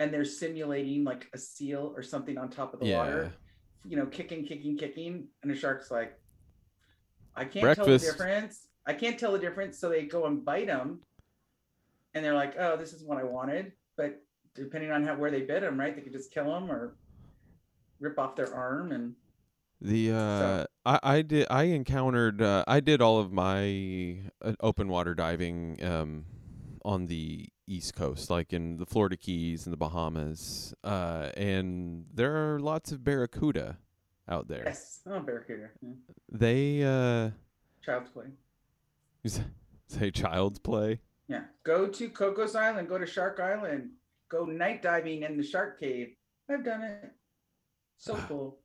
and they're simulating like a seal or something on top of the yeah. water you know kicking kicking kicking and the shark's like i can't Breakfast. tell the difference i can't tell the difference so they go and bite them and they're like oh this is what i wanted but depending on how where they bit them right they could just kill them or rip off their arm and The uh I I did I encountered uh, I did all of my uh, open water diving um on the east coast like in the Florida Keys and the Bahamas uh and there are lots of barracuda out there. yes oh barracuda yeah. They uh child's play say child's play. Yeah. Go to Cocos Island, go to Shark Island, go night diving in the shark cave. I've done it. So cool.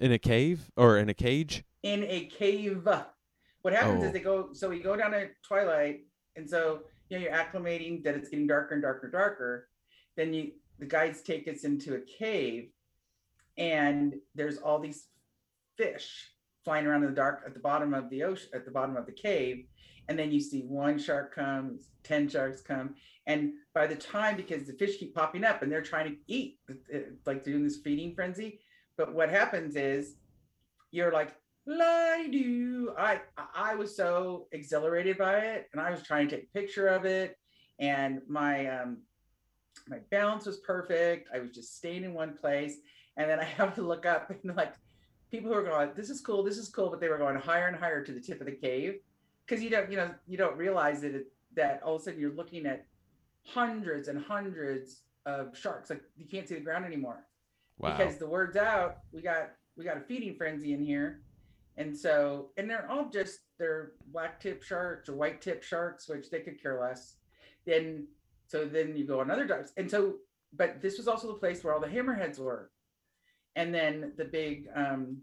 In a cave or in a cage? In a cave. What happens Oh. is they go, so we go down at twilight, and so know you're acclimating that it's getting darker and darker and darker. Then you the guides take us into a cave, and there's all these fish flying around in the dark at the bottom of the ocean, at the bottom of the cave. And then you see one shark come, 10 sharks come. And by the time, because the fish keep popping up and they're trying to eat, uh, like they're doing this feeding frenzy. But what happens is you're like, lie do. I I was so exhilarated by it, and I was trying to take a picture of it. And my um my balance was perfect. I was just staying in one place. And then I have to look up and like people who are going, this is cool, this is cool, but they were going higher and higher to the tip of the cave. Because you don't, you know, you don't realize that it, that all of a sudden you're looking at hundreds and hundreds of sharks. Like you can't see the ground anymore Wow. because the word's out. We got we got a feeding frenzy in here, and so and they're all just they're black tip sharks or white tip sharks, which they could care less. Then so then you go on other dives, and so but this was also the place where all the hammerheads were, and then the big um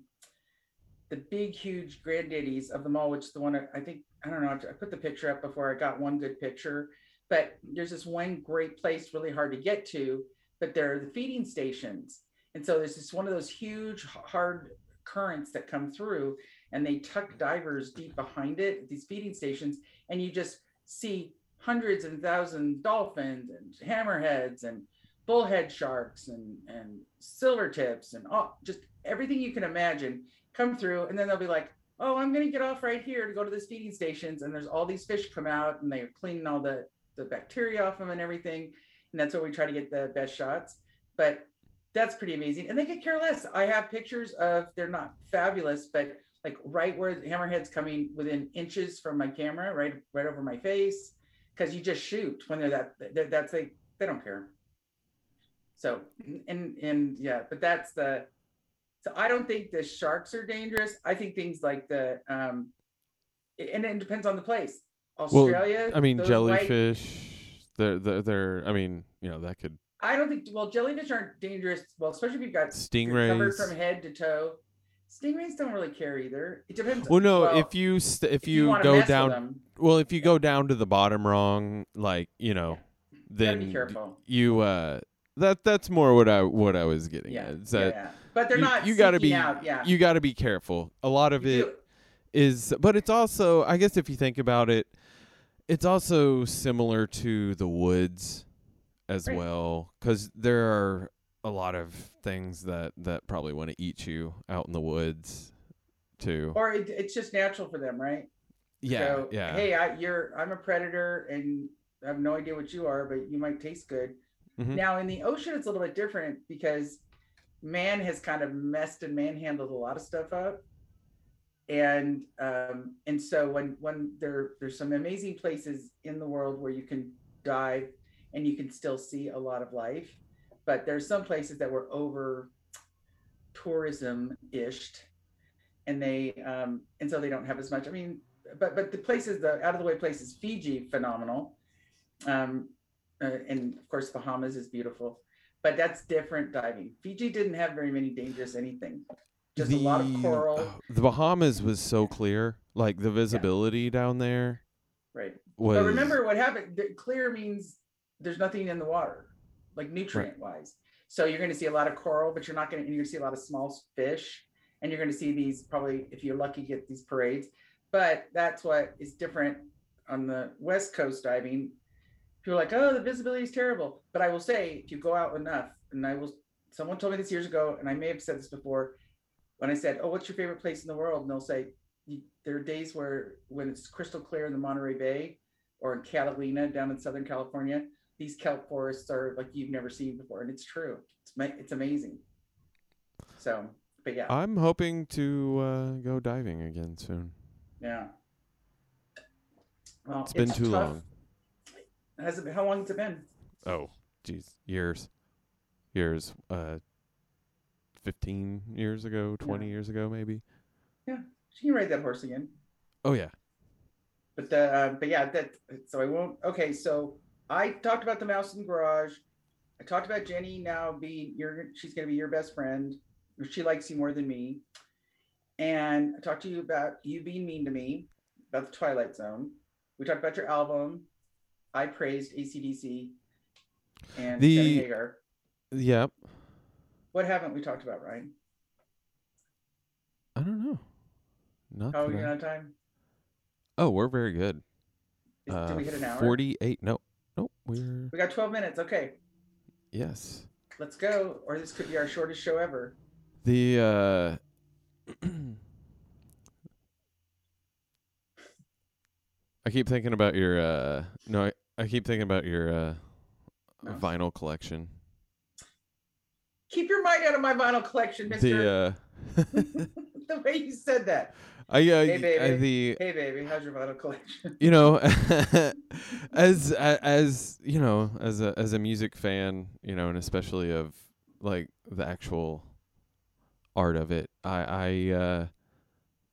the big huge granddaddies of them all, which is the one I think I don't know I put the picture up before I got one good picture, but there's this one great place really hard to get to, but there are the feeding stations. And so there's this one of those huge hard currents that come through and they tuck divers deep behind it, these feeding stations, and you just see hundreds and thousands of dolphins and hammerheads and bullhead sharks and and silver tips and all just everything you can imagine come through. And then they'll be like oh i'm going to get off right here to go to this feeding stations. And there's all these fish come out and they're cleaning all the the bacteria off them and everything. And that's what we try to get the best shots. But that's pretty amazing and they could care less i have pictures of they're not fabulous but like right where the hammerhead's coming within inches from my camera right right over my face because you just shoot when they're that they're, that's like they don't care so and and yeah, but that's the so I don't think the sharks are dangerous. I think things like the um and it depends on the place. Australia. I mean those white- jellyfish. They're, they're they're I mean you know that could I don't think well jellyfish aren't dangerous. Well, especially if you've got you're covered from head to toe. Stingrays don't really care either. It depends. Well, no, if you st- if, you, wanna go down, them, well, if you go down to the bottom wrong, like you know, then careful. you uh that that's more what I what I was getting Yeah, at. That yeah. But they're you- not. you gotta be- out. Yeah. you got to be careful. A lot of You it do- is but it's also I guess if you think about it, it's also similar to the woods as Right. well cuz there are a lot of things that that probably want to eat you out in the woods too. or it, it's just natural for them, right? yeah, So, yeah. Hey, I, you're I'm a predator, and I have no idea what you are, but you might taste good. Mhm. Now in the ocean, it's a little bit different because man has kind of messed and manhandled a lot of stuff up, and um, and so when when there there's some amazing places in the world where you can dive and you can still see a lot of life, but there's some places that were over tourism ished and they um and so they don't have as much. I mean but but the places the out of the way places fiji phenomenal. Um uh, and of course bahamas is beautiful. But that's different diving. Fiji didn't have very many dangerous anything. Just a lot of The- coral. oh, the Bahamas was so clear. Like the visibility down there right. Was but remember what happened. Clear means there's nothing in the water like nutrient wise so you're going to see a lot of coral but you're not going to you're going to see a lot of small fish and you're going to see these probably if you're lucky get these parades. But that's what is different on the west coast diving. People are like oh the visibility is terrible. But i will say if you go out enough and i will someone told me this years ago and i may have said this before when i said oh what's your favorite place in the world? And they'll say there are days where when it's crystal clear in the monterey bay or in catalina down in southern california these kelp forests are like you've never seen before and it's true it's, it's amazing so but yeah I'm hoping to uh, go diving again soon. yeah well, It's been too tough. long. has it been, how long has it been Oh, jeez, years, years. Uh, fifteen years ago, twenty Yeah. years ago, maybe. Yeah, she can ride that horse again Oh yeah. but the uh, but yeah that so i won't okay so i talked about the mouse in the garage i talked about jenny now being your she's going to be your best friend she likes you more than me and i talked to you about you being mean to me about the twilight zone we talked about your album i praised acdc and The- hagar Yep. what haven't we talked about ryan I don't know. Not how are that we I- doing on time Oh, we're very good. Is- Uh, did we hit an hour Forty-eight. No, no, we're we got 12 minutes okay yes. let's go or this could be our shortest show ever The uh I keep thinking about your uh no, I, I keep thinking about your uh No. vinyl collection. keep your mind out of my vinyl collection mister The uh the way you said that. I uh, Hey, uh, baby. the Hey, baby, how's your vinyl collection? you know as a- as you know as a as a music fan, you know, and especially of like the actual art of it. I I uh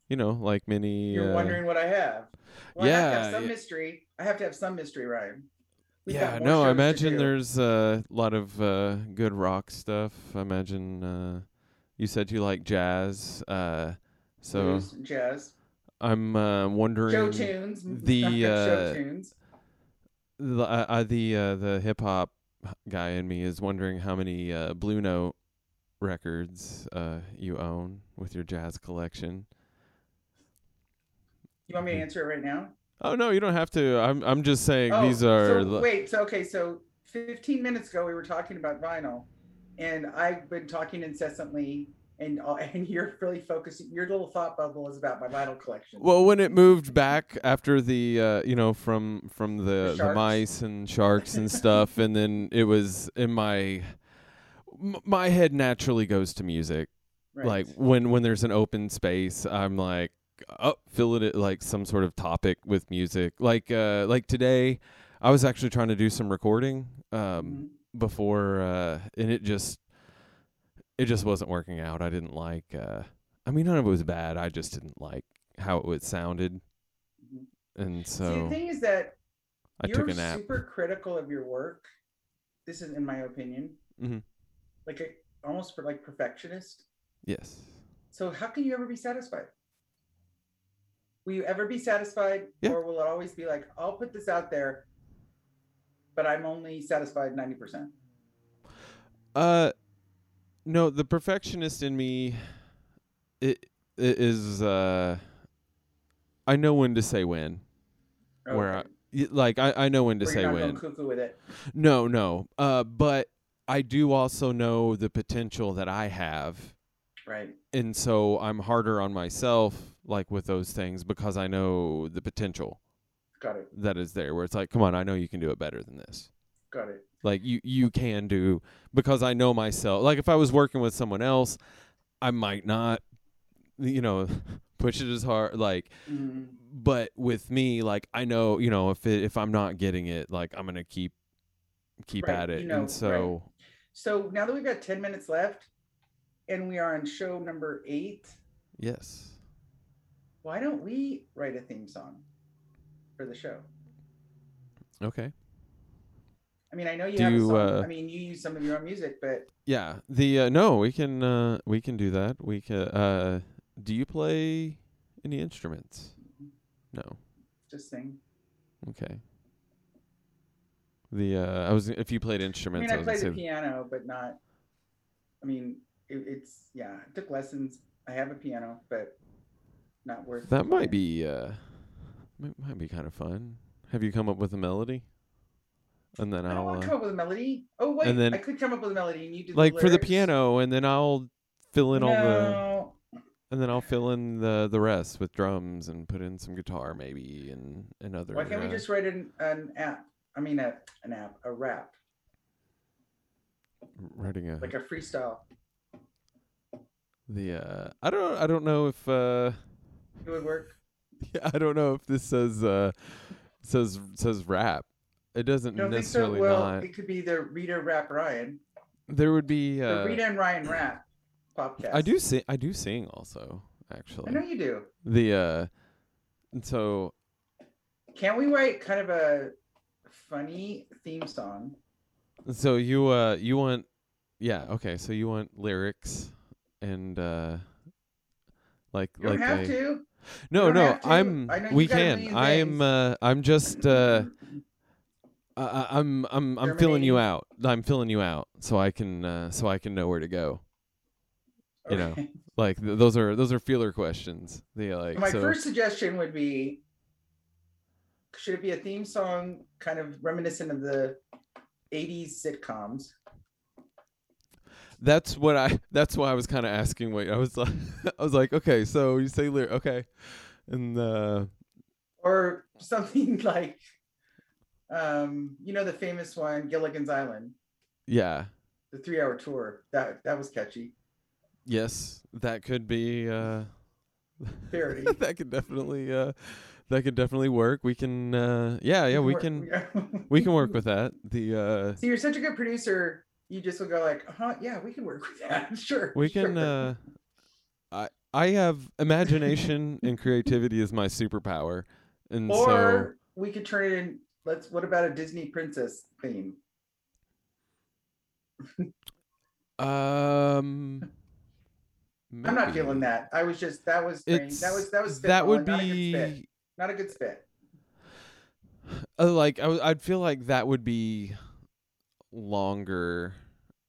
you know, like many You're uh, wondering what I have. Well, I have to yeah, have some yeah. mystery. I have to have some mystery, Ryan. We've yeah, no, I imagine there's a lot of uh, good rock stuff. I imagine uh, you said you like jazz, uh, so Blues, jazz, I'm uh, wondering show tunes, the, uh, show tunes. the uh, uh, the uh, the hip hop guy in me is wondering how many uh, Blue Note records uh, you own with your jazz collection. You want me to answer it right now? Oh no, you don't have to. I'm I'm just saying Oh, these are so the- wait. So okay, so 15 minutes ago we were talking about vinyl, and I've been talking incessantly, and uh, and you're really focusing. Your little thought bubble is about my vinyl collection. Well, when it moved back after the uh, you know from from the The the, mice and sharks and stuff, and then it was in my m- my head naturally goes to music. Right. Like when when there's an open space, I'm like, oh, fill it like some sort of topic with music. Like uh like today, I was actually trying to do some recording um Mhm. before uh and it just it just wasn't working out. I didn't like uh I mean none of it was bad. I just didn't like how it was sounded. Mhm. And See, so the thing is that I you're took a nap. super critical of your work. This is in my opinion, Mhm. like a almost for like perfectionist. Yes. So how can you ever be satisfied? Will you ever be satisfied, Yeah. or will it always be like, I'll put this out there, but I'm only satisfied ninety percent? Uh, no, the perfectionist in me, it, it is. Uh, I know when to say when. Where I- Like I, I know when to say when. cuckoo with it. No, no. Uh, but I do also know the potential that I have, Right. and so I'm harder on myself, like with those things, because I know the potential Got it. that is there. Where it's like, come on, I know you can do it better than this. Got it. Like you you can do because I know myself. Like if I was working with someone else, I might not you know push it as hard like Mhm. but with me like I know, you know, if it, if I'm not getting it, like I'm going to keep keep Right, at it. you know, and so So now that we've got ten minutes left, and we are on show number eight, yes. why don't we write a theme song for the show? Okay. I mean, I know you Do have song. uh, I mean, you use some of your own music, but Yeah, the uh, no, we can uh we can do that. We can uh do you play any instruments? No. just sing. Okay. The uh I was if you played instruments. I mean, I was play the piano, but not. I mean, it, it's yeah. I took lessons. I have a piano, but not worth. that might be uh might, might be kind of fun. Have you come up with a melody? And then I I'll want uh, to come up with a melody. Oh wait, and then- I could come up with a melody, and you do like the for the piano and then I'll fill in all the and then I'll fill in the the rest with drums and put in some guitar maybe and and other why can't we uh, just write an, an app? I mean, a an app, a rap, writing a like a freestyle. the uh I don't I don't know if uh It would work. Yeah, I don't know if this says uh says says rap. It doesn't Don't think so. necessarily Well, not. it could be the Rita Rap Ryan, There would be the uh Rita and Ryan rap podcast. I do sing I do sing also, Actually, I know you do. The uh so Can't we write kind of a funny theme song? so you uh you want yeah, okay, so you want lyrics and uh like You don't like have to. No, no. I'm I know we can. I'm uh I'm just uh I- I'm I'm I'm filling you out. I'm filling you out so I can uh so I can know where to go. you know, Like th- those are those are feeler questions. The like My so first suggestion would be should it be a theme song kind of reminiscent of the 80s sitcoms? that's what I that's why I was kind of asking what I was like I was like okay, so you say lyric okay. And uh Or something like um, you know the famous one, Gilligan's Island, yeah. the three hour tour. That that was catchy. Yes, that could be uh Parody. that could definitely uh that could definitely work. We can uh yeah, yeah, we can we can work with that. The uh See, you're such a good producer. You just will go like, huh, yeah, we can work with that. Sure. we can sure." uh I I have imagination and creativity is my superpower. And or we could turn it in. Let's. What about a Disney princess theme? um I'm not feeling that. I was just that was strange. That was that was that would not a good spit. be not a good spit. uh, like I w- I'd feel like that would be longer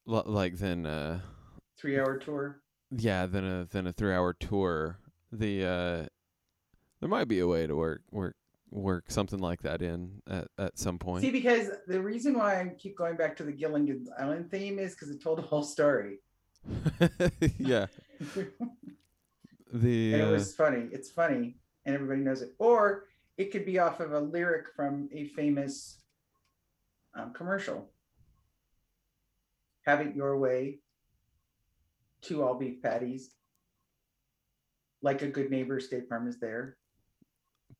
l- like than a Three hour tour. yeah than a than a 3 hour tour the uh there might be a way to work work work something like that in at, at some point. See, because the reason why I keep going back to the Gilligan's Island theme is because it told a whole story. yeah. The and it uh, was funny. It's funny, and everybody knows it. Or it could be off of a lyric from a famous um, commercial. Have it your way. Two all beef patties. Like a good neighbor, State Farm is there.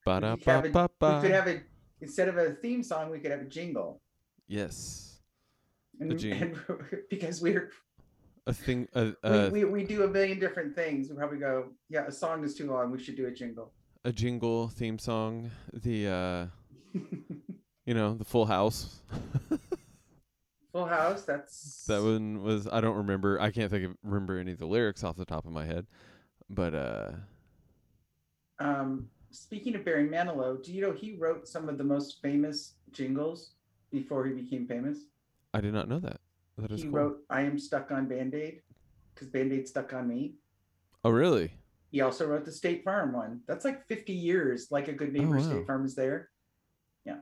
Ba-da, We could have a- ba, We could have a instead of a theme song, we could have a jingle. yes And, and because we're a thing a, a, we, we, we do a million different things. We probably go, yeah, a song is too long. We should do a jingle. a jingle theme song the uh you know the full house Full House. That's that one was i don't remember i can't think of remember any of the lyrics off the top of my head but uh Um, speaking of Barry Manilow, do you know he wrote some of the most famous jingles before he became famous? i did not know that that is He cool wrote "I Am Stuck on Band Aid" because Band Aid stuck on me. oh really He also wrote the State Farm one. That's like 50 years. Like a good oh, neighbor, Oh, wow. State Farm is there. Yeah.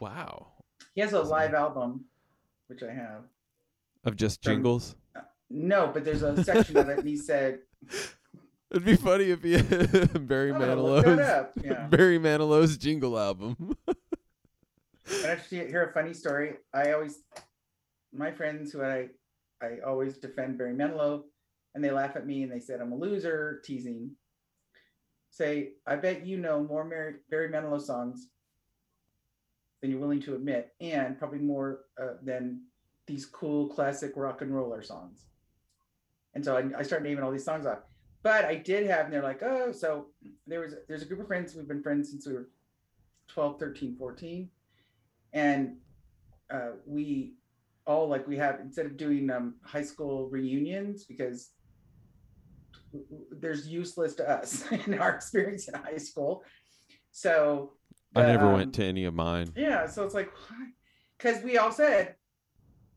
Wow He has a That's live album, which I have. of just From- jingles uh, No, but there's a section of it, and he said, it'd be funny if he had barry "Oh, manilow's. Yeah. barry manilow's jingle album actually, hear a funny story. I always, my friends who I, I always defend Barry Manilow, and they laugh at me and they said I'm a loser, teasing. Say, I bet you know more Mary, Barry Manilow songs than you're willing to admit, and probably more uh, than these cool classic rock and roller songs. And so I, I started naming all these songs off. But I did have, and they're like, oh, so there was there's a group of friends we've been friends since we were 12, 13, 14 and uh, we all like we have instead of doing um, high school reunions because there's useless to us in our experience in high school. So i never um, went to any of mine. yeah so it's like because we all said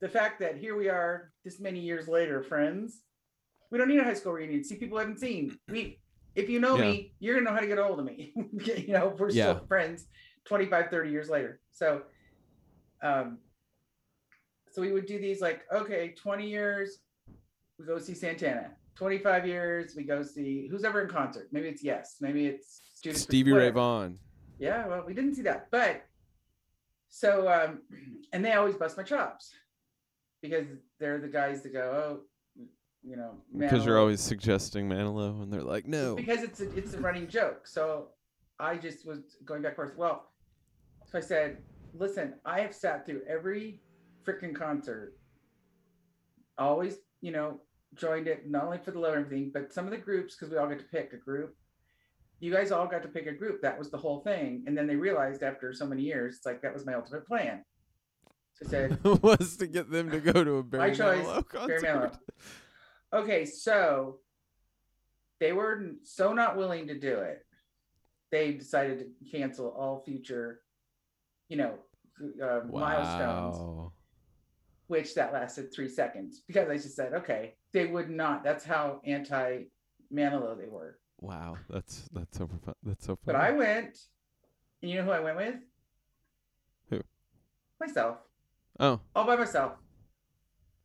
the fact that here we are this many years later friends we don't need a high school reunion. See people I haven't seen. We if you know me you're gonna know how to get a hold of me. You know we're Yeah. still friends 25 30 years later. So um so we would do these like okay 20 years we go see santana. 25 years we go see who's ever in concert? Maybe it's yes maybe it's Judas stevie ray vaughan. Yeah, well, we didn't see that, but so um, and they always bust my chops because they're the guys that go, oh, you know, because you're always suggesting manilow and they're like no because it's a, it's a running joke. So I just was going back and forth. Well, so I said, listen, I have sat through every freaking concert, always, you know, joined it not only for the love and everything, but some of the groups because we all get to pick a group. You guys all got to pick a group. That was the whole thing. And then they realized after so many years, it's like that was my ultimate plan. So I said, was to get them to go to a Barry choice, Manilow Barry concert. Manilow. Okay, so they were so not willing to do it. They decided to cancel all future, you know, uh, milestones, which that lasted three seconds because I just said, okay, they would not. That's how anti Manilow they were. Wow, that's that's so fu- that's so fun. But. I went, and you know who I went with? Who? Myself, oh, all by myself.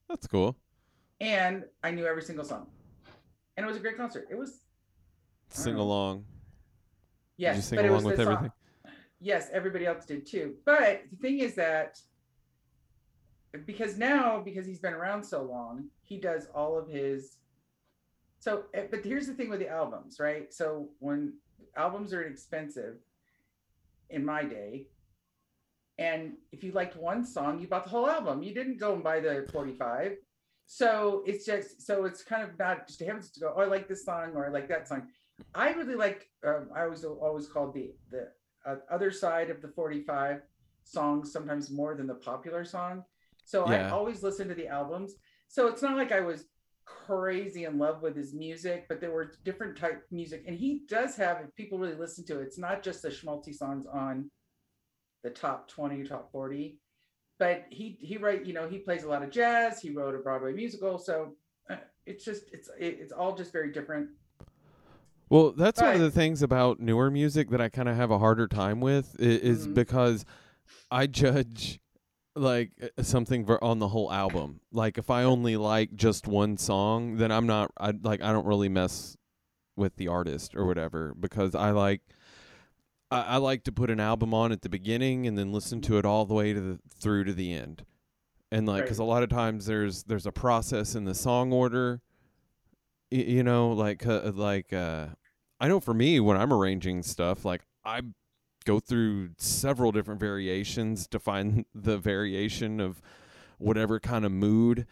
that's cool. And I knew every single song. And it was a great concert. It was, Sing know. along. yes. Did you sing but it was along with the song- everything? yes, everybody else did too. But the thing is that because now, because he's been around so long, he does all of his. So, eh, but here's the thing with the albums, right? So when albums are expensive, in my day, and if you liked one song, you bought the whole album. You didn't go and buy the 45. So it's just so it's kind of not just a heavens to go. Oh, I like this song or I like that song. I really like. Um, I was always called the the uh, other side of the 45 songs sometimes more than the popular song so i always listen to the albums so it's not like i was crazy in love with his music but there were different type music and he does have if people really listen to it it's not just the schmaltzy songs on the top 20 top 40 but he he write you know he plays a lot of jazz he wrote a broadway musical so uh, it's just it's it's all just very different Well, that's one of the things about newer music that I kind of have a harder time with is Mhm. because I judge like uh, something on the whole album. Like if I only like just one song, then I'm not I like I don't really mess with the artist or whatever because I like I, I like to put an album on at the beginning and then listen to it all the way to the through to the end. And like cuz a lot of times there's there's a process in the song order y- you know like uh, like uh I know for me when I'm arranging stuff like I go through several different variations to find the variation of whatever kind of mood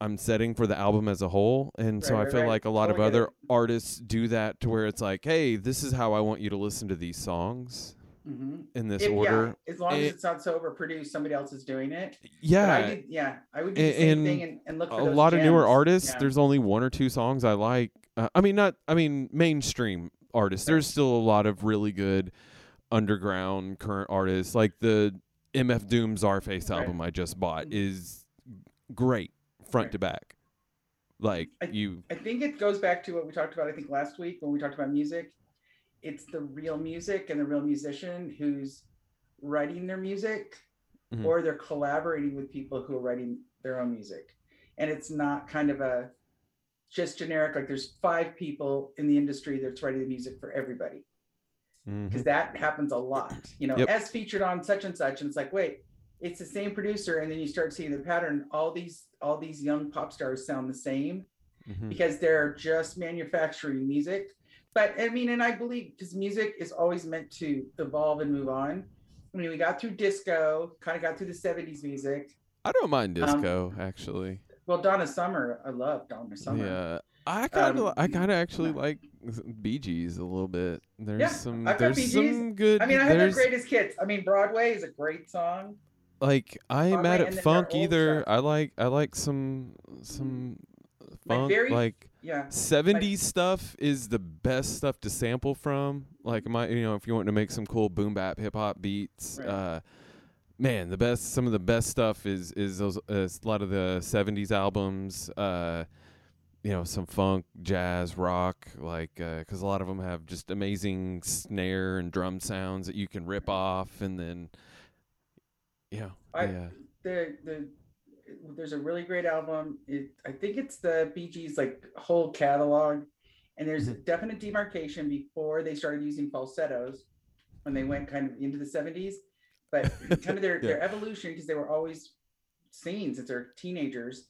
I'm setting for the album as a whole. And so Right, I right, feel right. like a lot Oh, of other it. artists do that to where it's like, hey, this is how I want you to listen to these songs hmm in this If, order. yeah, as long as Eh, it's not so overproduced, somebody else is doing it. Yeah. I did, yeah, I would do the same and thing and, and look for a lot of newer artists Yeah. there's only one or two songs i like uh, i mean not i mean mainstream artists there's still a lot of really good underground current artists like the mf doom czarface Right. album i just bought Mhm. is great front Right. to back like I- you I think it goes back to what we talked about, I think last week when we talked about music. It's the real music and the real musician who's writing their music Mhm. or they're collaborating with people who are writing their own music. And it's not kind of a just generic, like there's five people in the industry that's writing the music for everybody. Because that happens a lot. You know, Yep. as featured on such and such, and it's like, wait, it's the same producer, and then you start seeing the pattern. All these all these young pop stars sound the same Mhm. because they're just manufacturing music. But I mean, and I believe because music is always meant to evolve and move on. I mean, we got through disco, kind of got through the 70s music. i don't mind Um, disco actually Well, Donna Summer, I love Donna Summer. yeah I kind of, Um, I kind of actually no. like Bee Gees a little bit. There's Yeah, some, I've there's some good. I mean, I had the there's, greatest hits. I mean, Broadway is a great song. Like I ain't mad at funk either. stuff. I like I like some some My funk very- like Yeah. 70s stuff is the best stuff to sample from. Like my you know if you want to make some cool boom bap hip hop beats, Right. uh man, the best some of the best stuff is is those uh, a lot of the 70s albums uh you know some funk, jazz, rock like uh 'cause a lot of them have just amazing snare and drum sounds that you can rip off and then know, I- yeah. the the there's a really great album. It I think it's the Bee Gees like whole catalog, and there's a mm-hmm. definite demarcation before they started using falsettos when they went kind of into the 70s, but kind of their Yeah. their evolution because they were always singing since they're teenagers,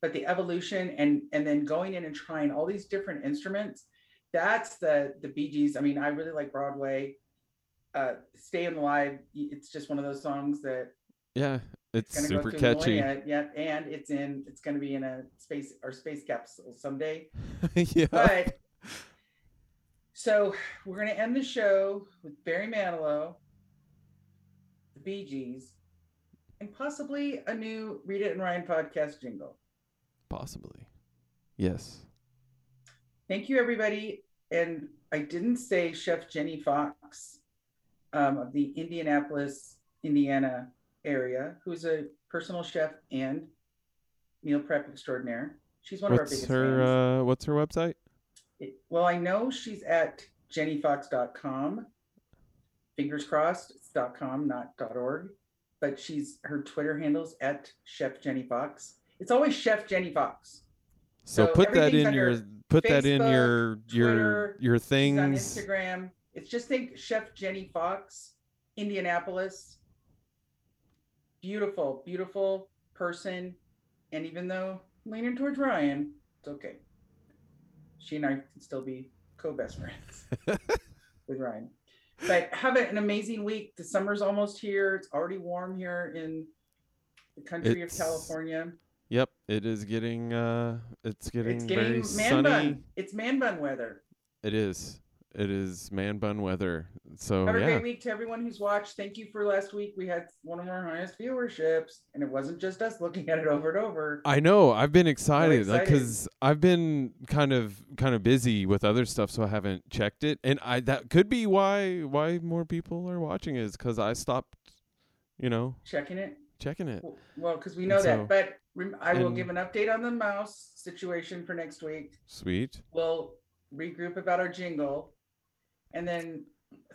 but the evolution and and then going in and trying all these different instruments. That's the the Bee Gees. I mean, I really like Broadway. Uh, Staying Alive. It's just one of those songs that Yeah, it's super catchy. millennia, Yeah, and it's in. It's going to be in a space or space capsule someday. yeah. But so we're going to end the show with Barry Manilow, the Bee Gees, and possibly a new Rita and Ryan podcast jingle. Possibly. Yes. Thank you, everybody. And I didn't say Chef Jenny Fox um, of the Indianapolis, Indiana area, who's a personal chef and meal prep extraordinaire. She's one of our biggest her fans. uh what's her website? It- well, I know she's at jennyfox.com. Fingers crossed, it's .com, not .org. But she's her Twitter handles at Chef Jenny Fox. It's always Chef Jenny Fox. So, So put that in your put that in your your Twitter, your She's on things. Instagram. It's just think Chef Jenny Fox, Indianapolis. Beautiful, beautiful person. And even though leaning towards Ryan, it's okay. She and I can still be co best friends with Ryan. But have an amazing week. The summer's almost here. It's already warm here in the country It's- of California. Yep, it is getting uh it's getting, It's getting man sunny. bun. It's man bun weather. It is. It is man bun weather. So Have a yeah. great week to everyone who's watched. Thank you for last week. We had one of our highest viewerships, and it wasn't just us looking at it over and over. I know. I've been excited, like because I've been kind of kind of busy with other stuff, so I haven't checked it. And I that could be why why more people are watching is because I stopped, you know, Checking it. checking it. Well, because we know so- that. But rem- I will give an update on the mouse situation for next week. Sweet. We'll regroup about our jingle. And then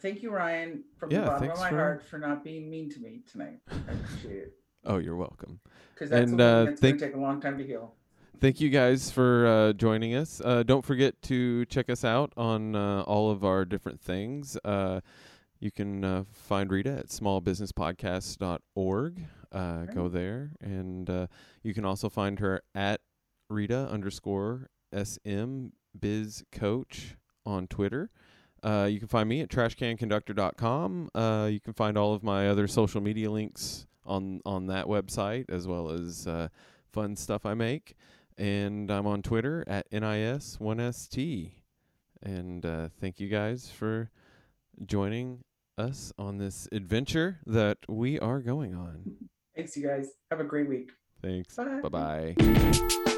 thank you, Ryan, from Yeah, the bottom of my for- heart for not being mean to me tonight. I appreciate it. Oh, you're welcome. Because that's And, uh, that's thank- gonna take a long time to heal. Thank you guys for uh, joining us. Uh, don't forget to check us out on uh, all of our different things. Uh, you can uh, find Rita at smallbusinesspodcast.org. Uh, Go there. And uh, you can also find her at Rita underscore SM biz coach on Twitter. Uh, you can find me at trashcanconductor.com. Uh, you can find all of my other social media links on, on that website as well as uh, fun stuff I make and I'm on Twitter at NIS1ST. And uh, thank you guys for joining us on this adventure that we are going on. Thanks, you guys. Have a great week. Thanks. Bye. Bye.